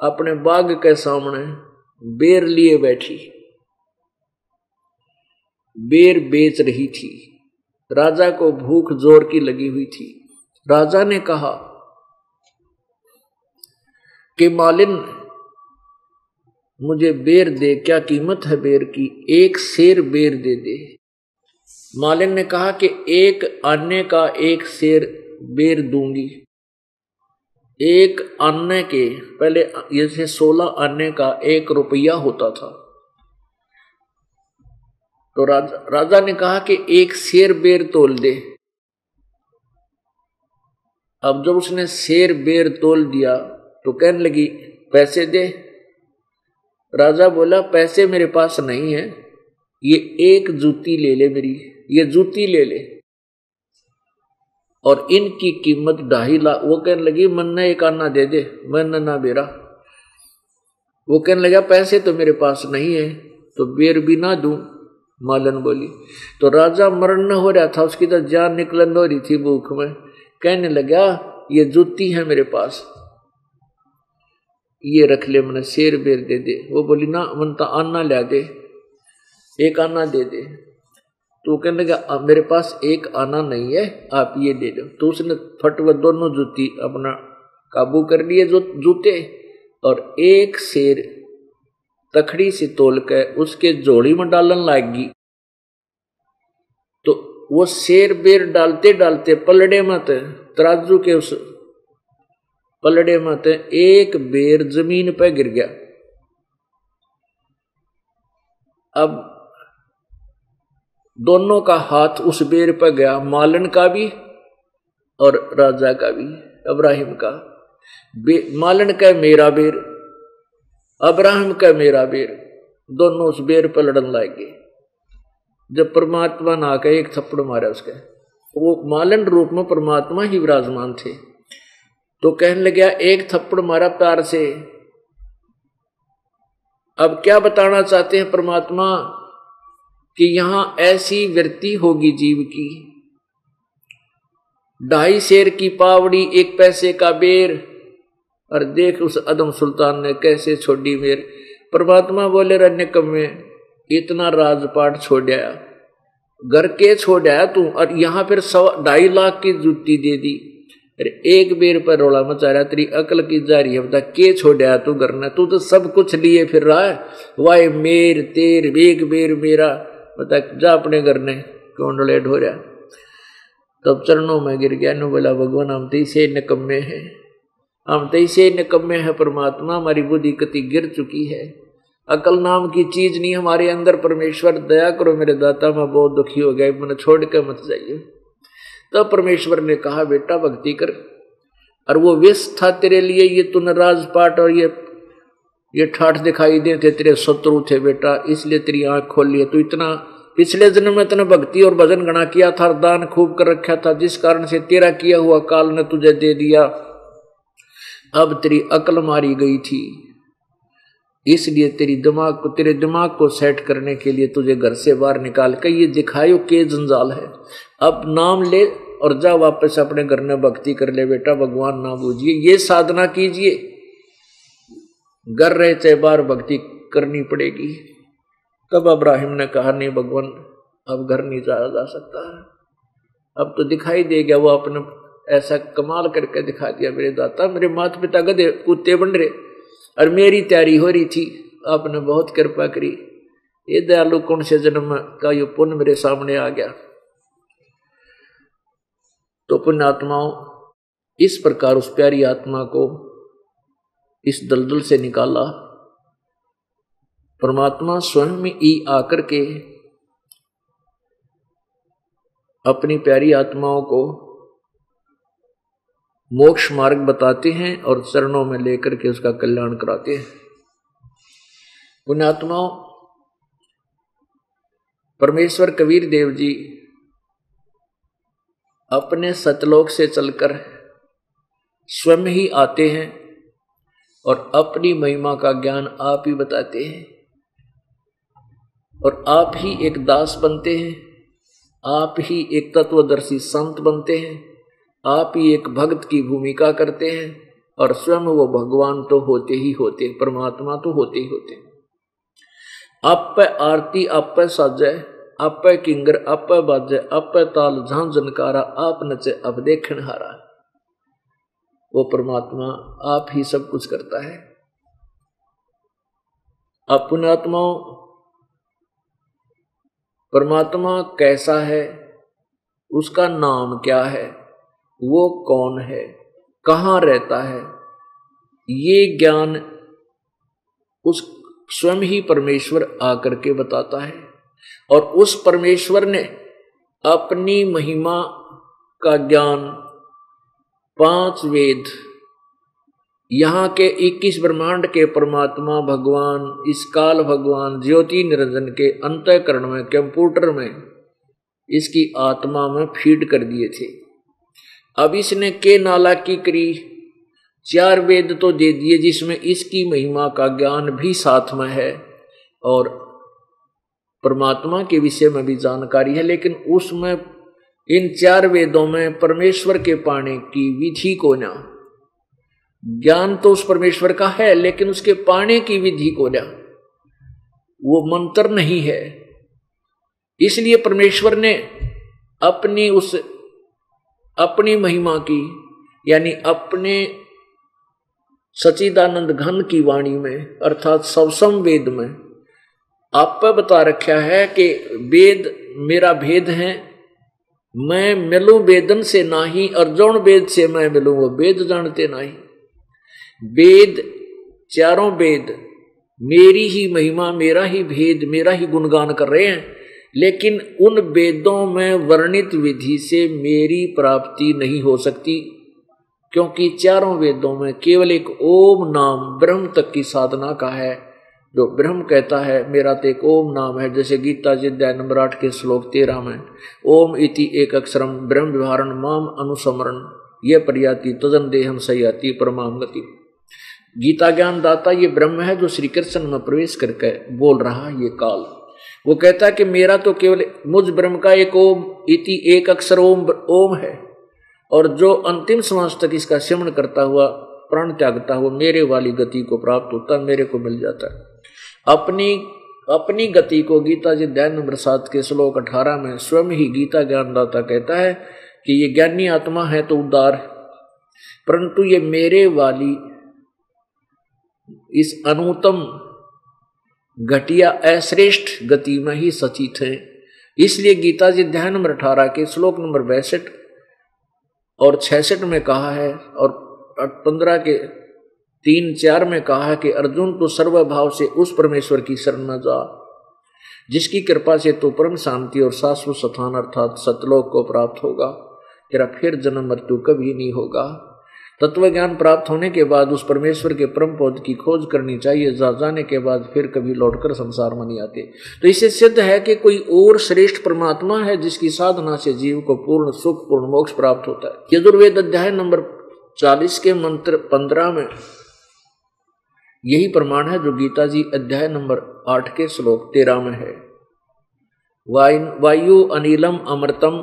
अपने बाग के सामने बेर लिए बैठी। बेर बेच रही थी। राजा को भूख ज़ोर की लगी हुई थी। राजा ने कहा कि मालिन, मुझे बेर दे, क्या कीमत है बेर की? एक शेर बेर दे दे। मालिन ने कहा कि एक अन्य का एक शेर बेर दूँगी। एक अन्य के, पहले जैसे सोलह अन्य का एक रुपया होता था। तो राजा राजा ने कहा कि एक शेर बेर तोल दे। अब जब उसने शेर बेर तोल दिया तो कहने लगी, पैसे दे। राजा बोला, पैसे मेरे पास नहीं है। ये एक जूती ले ले मेरी। ये जूती ले ले। और इनकी कीमत ढाई लाख. वो कहने लगी, मन ने एक आना दे दे। मन ना बेरा। वो कहने लगा, पैसे तो मेरे पास नहीं है तो बेर भी ना दू। मालन बोली। तो राजा मरण न हो रहा था, उसकी तो जान निकलन हो रही थी भूख में। कहने लगा, ये जूती है मेरे पास। ये रख ले, मैंने शेर बेर दे दे। वो बोली, ना, मन तो आना ला दे। एक आना दे दे। तो वो कहने लगा मेरे पास एक आना नहीं है, आप ये दे दो। तो उसने फट व दोनों जूती अपना काबू कर लिए जूते, और एक शेर तखड़ी से तोल कर उसके जोड़ी में डालन लागी तो वो शेर बेर डालते डालते पलड़े मत तराजू के उस पलड़े मत एक बेर ज़मीन पर गिर गया। अब दोनों का हाथ उस बेर पर गया, मालन का भी और राजा का भी, अब्राहिम का। मालन का मेरा बेर। अब्राहिम का मेरा बेर। दोनों उस बेर पर लड़न लागे जब परमात्मा ना आकर एक थप्पड़ मारा उसके, वो मालन रूप में परमात्मा ही विराजमान थे। तो कहने लगे एक थप्पड़ मारा प्यार से। अब क्या बताना चाहते हैं परमात्मा कि यहाँ ऐसी वृत्ति होगी जीव की? ढाई शेर की पावड़ी, एक पैसे का बेर और देख उस अदम सुल्तान ने कैसे छोड़ी मेर। परमात्मा बोले, रन्य कम में इतना राजपाट छोड़ा घर के छोड़ा तू, और यहाँ फिर सवा ढाई लाख की जूती दे दी। अरे, एक बेर पर रोला मचा रहा तेरी अकल की जा रही है बता के छोड़ा तू करना तू तो सब कुछ लिए फिर रहा है। वाय मेर, तेर, एक बेर मेरा। बता जा अपने घर ने कौन लेट हो रहा तब चरणों में गिर गया, नु बोला, भगवान, हम तो इसे निकम्मे हैं। हम तो इसे निकम्मे हैं, परमात्मा हमारी बुद्धि कति गिर चुकी है। अकल नाम की चीज़ नहीं, हमारे अंदर परमेश्वर, दया करो मेरे दाता, मैं बहुत दुखी हो गया, मैंने छोड़ के मत जाइए तब तो परमेश्वर ने कहा, बेटा, भक्ति कर। और वो व्यस्त था तेरे लिए, ये तूने राजपाट और ये ये ठाठ दिखाई दे थे, तेरे शत्रु थे बेटा, इसलिए तेरी आँख खोल लिए तू इतना, पिछले जन्म में तेने भक्ति और भजन गणा किया था दान खूब कर रखा था, जिस कारण से तेरा किया हुआ काल ने तुझे दे दिया। अब तेरी अकल मारी गई थी। इसलिए तेरी दिमाग को तेरे दिमाग को सेट करने के लिए तुझे घर से बाहर निकाल कर ये दिखायो के जंजाल है। अब नाम ले और जा वापस अपने घर में भक्ति कर ले बेटा, भगवान ना बूझिए। ये साधना कीजिए। घर रहे चाहे बार भक्ति करनी पड़ेगी। तब अब्राहिम ने कहा, नहीं भगवान, अब घर नहीं जाया जा सकता अब तो दिखाई दे गया वो अपने ऐसा कमाल करके दिखा दिया मेरे दाता। मेरे माता पिता गधे, कुत्ते बन रहे और मेरी तैयारी हो रही थी। आपने बहुत कृपा करी। ये दयालु कौन से जन्म का ये पुण्य मेरे सामने आ गया? तो पुण्य आत्माओं, इस प्रकार उस प्यारी आत्मा को इस दलदल से निकाला। परमात्मा स्वयं में ई आकर के अपनी प्यारी आत्माओं को मोक्ष मार्ग बताते हैं और चरणों में लेकर के उसका कल्याण कराते हैं। पुण्यात्माओं, परमेश्वर कबीर देव जी अपने सतलोक से चलकर स्वयं ही आते हैं और अपनी महिमा का ज्ञान आप ही बताते हैं और आप ही एक दास बनते हैं, आप ही एक तत्वदर्शी संत बनते हैं। आप ही एक भक्त की भूमिका करते हैं और स्वयं वो भगवान तो होते ही होते परमात्मा तो होते ही होते आप आरती, आप पे साजय आप किंगर, आप पे बाजे, आप ताल झां जनकारा, आप नचे अब देखण हारा। वो परमात्मा आप ही सब कुछ करता है। आप पुणात्माओं परमात्मा कैसा है, उसका नाम क्या है? वो कौन है? कहाँ रहता है? ये ज्ञान उस स्वयं ही परमेश्वर आकर के बताता है। और उस परमेश्वर ने अपनी महिमा का ज्ञान पाँच वेद, यहाँ के 21 ब्रह्मांड के परमात्मा, भगवान, इस काल भगवान, ज्योति निरंजन के अंतकरण में, कंप्यूटर में, इसकी आत्मा में फ़ीड कर दिए थे। अब इसने के नाला की करी? चार वेद तो दे दिए जिसमें इसकी महिमा का ज्ञान भी साथ में है। और परमात्मा के विषय में भी जानकारी है, लेकिन उसमें, इन चार वेदों में परमेश्वर के पाने की विधि को ना ज्ञान तो उस परमेश्वर का है, लेकिन उसके पाने की विधि को ना वो मंत्र नहीं है। इसलिए परमेश्वर ने अपनी उस अपनी महिमा की, यानी अपने सचिदानंद घन की वाणी में, अर्थात सवसम वेद में आप पर बता रखा है कि वेद मेरा भेद है। मैं मिलूं वेदन से नाही, अर्जुन वेद से मैं मिलूं, वो वेद जानते नहीं। वेद, चारों वेद, मेरी ही महिमा, मेरा ही भेद, मेरा ही गुणगान कर रहे हैं। लेकिन उन वेदों में वर्णित विधि से मेरी प्राप्ति नहीं हो सकती, क्योंकि चारों वेदों में केवल एक ओम नाम ब्रह्म तक की साधना का है। जो ब्रह्म कहता है, मेरा तो एक ओम नाम है, जैसे गीता जी अध्याय नंबर आठ के श्लोक तेरह में, ओम इति एक अक्षरम ब्रह्म विहारण माम अनुसमरण यह प्रयाति तजन देहम सयाति परमाम गति गीता ज्ञान दाता ये ब्रह्म है जो श्री कृष्ण में प्रवेश करके बोल रहा ये काल। वो कहता है कि मेरा तो केवल मुझ ब्रह्म का एक ओम, इति एक अक्षर ओम ओम है। और जो अंतिम समाज तक इसका श्रवण करता हुआ, प्राण त्यागता हुआ, मेरे वाली गति को प्राप्त होता, मेरे को मिल जाता है। अपनी अपनी गति को गीता जी दैन सात के श्लोक अठारह में स्वयं ही गीता ज्ञानदाता कहता है कि ये ज्ञानी आत्मा है तो उदार परंतु ये मेरे वाली, इस अनुतम घटिया अश्रेष्ठ गति में ही सचित है। इसलिए गीता जी ध्यान नंबर अठारह के श्लोक नंबर बैसठ और छसठ में कहा है और पंद्रह के तीन चार में कहा है कि अर्जुन तो सर्वभाव से उस परमेश्वर की शरण में जा, जिसकी कृपा से तो परम शांति और शाश्वत स्थान अर्थात सतलोक को प्राप्त होगा, तेरा फिर जन्म मृत्यु कभी नहीं होगा। तत्व ज्ञान प्राप्त होने के बाद उस परमेश्वर के परम पद की खोज करनी चाहिए, जा जाने के बाद फिर कभी लौटकर संसार में नहीं आते। तो इससे सिद्ध है कि कोई और श्रेष्ठ परमात्मा है जिसकी साधना से जीव को पूर्ण सुख, पूर्ण मोक्ष प्राप्त होता है। यजुर्वेद अध्याय नंबर चालीस के मंत्र पंद्रह में यही प्रमाण है जो गीता जी अध्याय नंबर आठ के श्लोक तेरह में है। वायु अनिलम अमृतम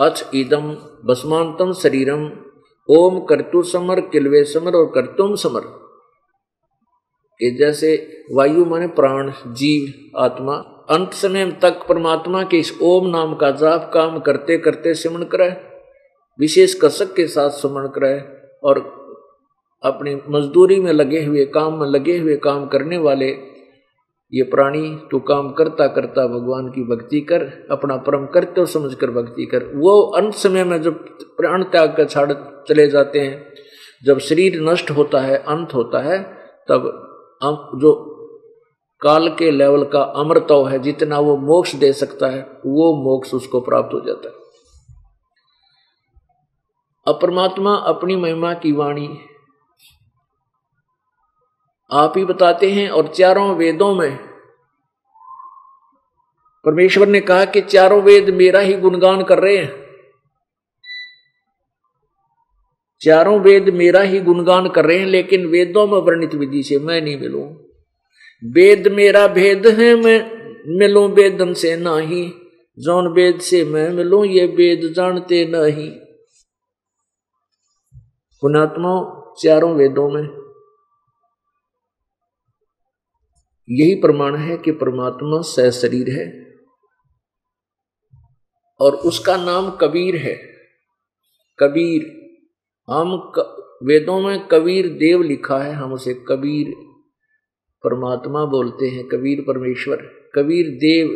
अथ इदम, भस्मांतम शरीरम ओम कर्तु समर, किलवे समर और कर्तुम समर। ये जैसे वायु माने प्राण, जीव, आत्मा, अंत समय तक परमात्मा के इस ओम नाम का जाप काम करते करते सिमरण करे विशेष कसक के साथ सुमन करे और अपनी मजदूरी में लगे हुए काम में लगे हुए काम करने वाले ये प्राणी तू काम करता करता भगवान की भक्ति कर, अपना परम कर्तव्य समझ कर भक्ति कर। वो अंत समय में जब प्राण त्याग कर छाड़ चले जाते हैं, जब शरीर नष्ट होता है, अंत होता है, तब जो काल के लेवल का अमृतव है, जितना वो मोक्ष दे सकता है, वो मोक्ष उसको प्राप्त हो जाता है। अपरमात्मा अपनी महिमा की वाणी आप ही बताते हैं और चारों वेदों में। परमेश्वर ने कहा कि चारों वेद मेरा ही गुणगान कर रहे हैं। चारों वेद मेरा ही गुणगान कर रहे हैं, लेकिन वेदों में वर्णित विधि से मैं नहीं मिलूं। वेद मेरा भेद है, मैं मिलूं वेदन से ना ही जौन वेद से मैं मिलूं, ये वेद जानते नहीं। पुणात्मा चारों वेदों में। यही प्रमाण है कि परमात्मा सह शरीर है और उसका नाम कबीर है। कबीर हम क, वेदों में कबीर देव लिखा है हम उसे कबीर परमात्मा बोलते हैं कबीर परमेश्वर कबीर देव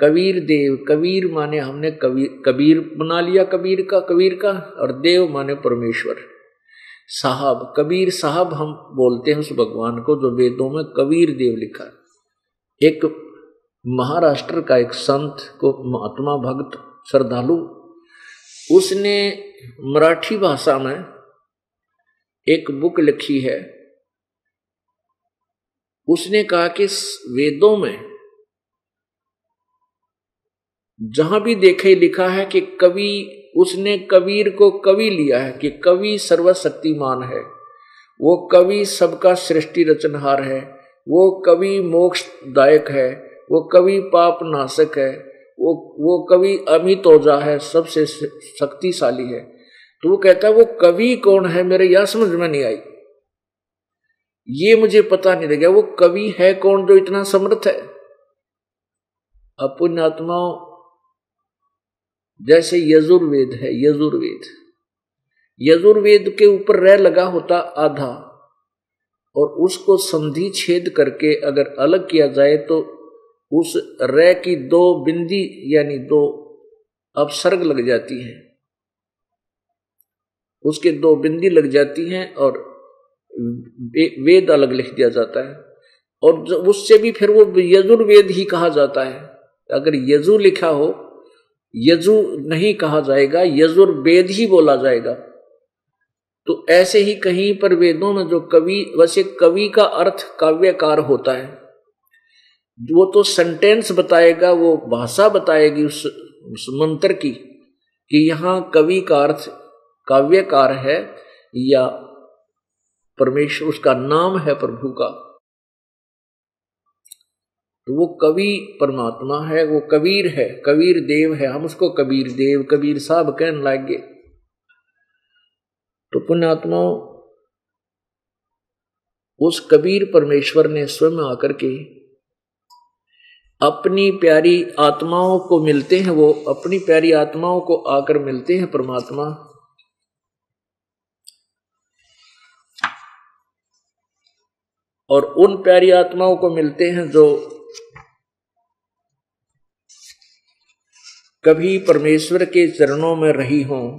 कबीर देव कबीर माने हमने कबीर कबीर बना लिया कबीर का कबीर का और देव माने परमेश्वर। साहब, कबीर साहब हम बोलते हैं उस भगवान को जो वेदों में कबीर देव लिखा एक महाराष्ट्र का एक संत को महात्मा भक्त श्रद्धालु, उसने मराठी भाषा में एक बुक लिखी है। उसने कहा कि वेदों में जहाँ भी देखे लिखा है कि कवि उसने कबीर को कवि लिया है कि कवि सर्वशक्तिमान है। वो कवि सबका सृष्टि रचनहार है। वो कवि मोक्षदायक है। वो कवि पाप नाशक है। वो वो कवि अमित है। सबसे शक्तिशाली है। तो वो कहता है, वो कवि कौन है? मेरे यह समझ में नहीं आई। ये मुझे पता नहीं लगा वो कवि है कौन जो इतना समर्थ है? अपुण्य आत्माओं जैसे यजुर्वेद है, यजुर्वेद। यजुर्वेद के ऊपर रह लगा होता आधा, और उसको संधि छेद करके अगर अलग किया जाए तो उस रे की दो बिंदी, यानी दो अपसर्ग लग जाती हैं। उसके दो बिंदी लग जाती हैं और वेद अलग लिख दिया जाता है। और उससे भी फिर वो यजुर्वेद ही कहा जाता है। अगर यजु लिखा हो यजु नहीं कहा जाएगा यजुर्वेद ही बोला जाएगा। तो ऐसे ही कहीं पर वेदों में जो कवि वैसे कवि का अर्थ काव्यकार होता है वो तो सेंटेंस बताएगा वो भाषा बताएगी उस, उस मंत्र की कि यहाँ कवि का अर्थ काव्यकार है या परमेश्वर उसका नाम है प्रभु का। तो वो कवि परमात्मा है, वो कबीर है, कबीर देव है, हम उसको कबीर देव, कबीर साहब कहने लगे। तो पुण्यात्माओं, उस कबीर परमेश्वर ने स्वयं आकर के अपनी प्यारी आत्माओं को मिलते हैं, वो अपनी प्यारी आत्माओं को आकर मिलते हैं परमात्मा। और उन प्यारी आत्माओं को मिलते हैं जो कभी परमेश्वर के चरणों में रही हों।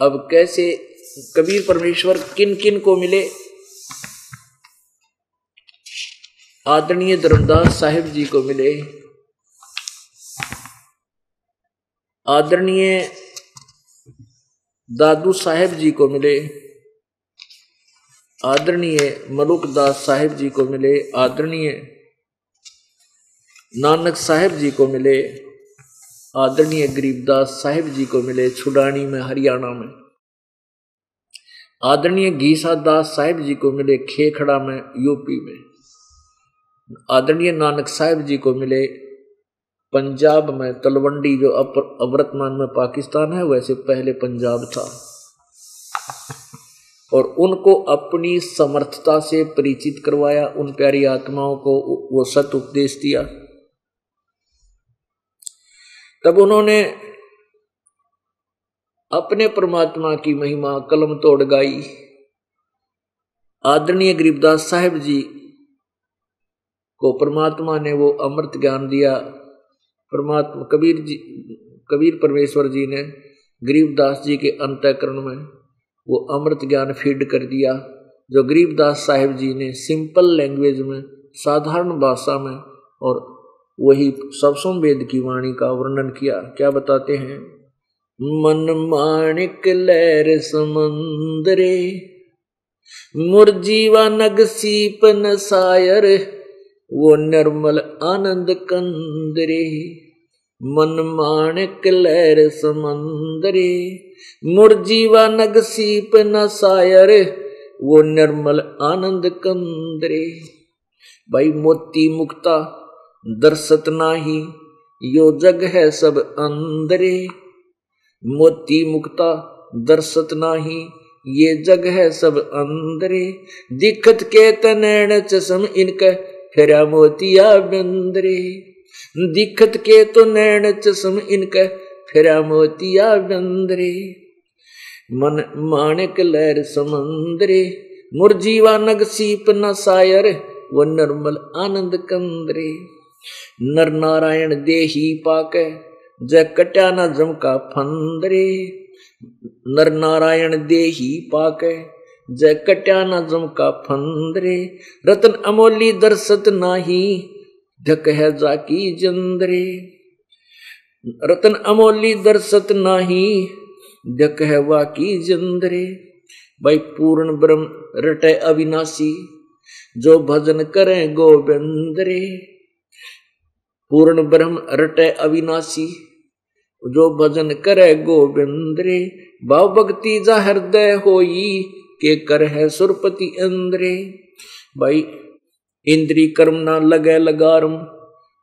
अब कैसे कबीर परमेश्वर किन किन को मिले? आदरणीय धर्मदास साहिब जी को मिले। आदरणीय दादू साहेब जी को मिले। आदरणीय मलुक दास साहिब जी को मिले। आदरणीय नानक साहेब जी को मिले। आदरणीय गरीबदास साहिब जी को मिले छुडानी में हरियाणा में। आदरणीय घीसा दास साहिब जी को मिले खेखड़ा में, यूपी में। आदरणीय नानक साहिब जी को मिले पंजाब में, तलवंडी जो अवर्तमान में पाकिस्तान है, वैसे पहले पंजाब था। और उनको अपनी समर्थता से परिचित करवाया, उन प्यारी आत्माओं को वो सत उपदेश दिया। तब उन्होंने अपने परमात्मा की महिमा कलम तोड़ गाई। आदरणीय गरीबदास साहेब जी को परमात्मा ने वो अमृत ज्ञान दिया। परमात्मा कबीर जी, कबीर परमेश्वर जी ने गरीबदास जी के अंतकरण में वो अमृत ज्ञान फ़ीड कर दिया, जो गरीबदास साहेब जी ने सिंपल लैंग्वेज में, साधारण भाषा में और वही सबसों वेद की वाणी का वर्णन किया। क्या बताते हैं? मन माणिक लहर समंदरे, मुरजीवा नग सीपन सायर, वो निर्मल आनंद कंदरे। मन माणिक लहर समंदरे, मुरजीवा नग सीप न सायर, वो निर्मल आनंद कंदरे। भाई मोती मुक्ता दर्शत नाही, यो जग है सब अंदरे मोती मुक्ता दर्शत नाही, ये जग है सब अंदरे दिखत के तनैण चसम इनके, फेरा मोतिया बंदरे। दिखत के तो नैण चसम इनके, फेरा मोतिया बंदरे। मन माणिक लहर समंदरे, मुरजीवा नग सीप न सायर, वो निर्मल आनंद कंदरे। नर नारायण दे ही पाके जय कट्या न जम का फंदरे। नर नारायण दे ही पाके जय कट्या न जम का फंदरे। रतन अमोली दर्शत नाही, ढक है जाकी जंदरे। रतन अमोली दर्शत नाही, ढक है वाकी जंदरे। भाई पूर्ण ब्रह्म रटे अविनाशी, जो भजन करें गोविंद रे पूर्ण ब्रह्म रटे अविनाशी। जो भजन करे गोविंद रे भाव भक्ति जा हृदय होई, के कर है सुरपति इंद्रे। भाई, इंद्री कर्म ना लगे लगारम,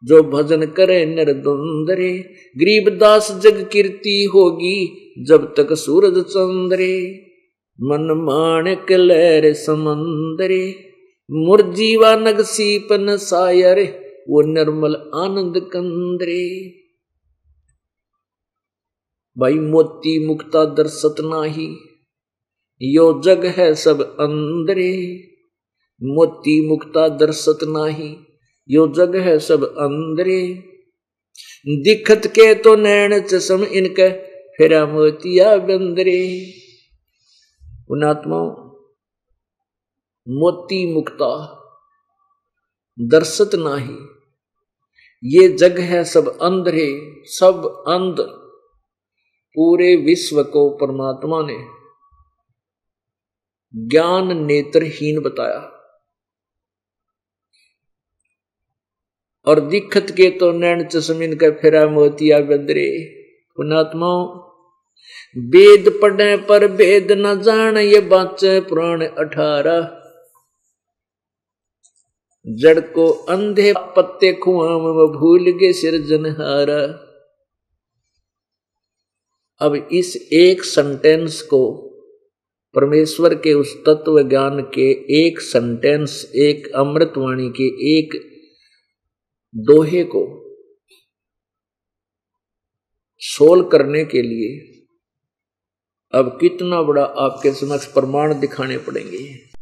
जो भजन करे निर्द्वंदरे। गरीबदास जग कीर्ति होगी, जब तक सूरज चंद्रे। मन माणक लहर समंदरे, मुरजीवा नगसीपन सायर। वो निर्मल आनंद कंदरे भाई मोती मुक्ता दर्शत नाही यो जग है सब अंदरे मोती मुक्ता दर्शत नाही यो जग है सब अंदरे दिखत के तो नैन चसम इनके फिर मोतिया बंदरे उनात्माओं मोती मुक्ता दर्शत नाही। ये जग है सब अंधरे सब अंध। पूरे विश्व को परमात्मा ने ज्ञान नेत्रहीन बताया। और दिखत के तो नैन चशमिन का फिरा मोतिया बंदरे पुणात्माओं वेद पढ़े पर वेद न जान, ये बाचे पुराण अठारह। जड़ को अंधे पत्ते खुआम भूल गे सिरजनहारा। अब इस एक सेंटेंस को परमेश्वर के उस तत्व ज्ञान के एक सेंटेंस, एक अमृतवाणी के एक दोहे को सोल करने के लिए अब कितना बड़ा आपके समक्ष प्रमाण दिखाने पड़ेंगे।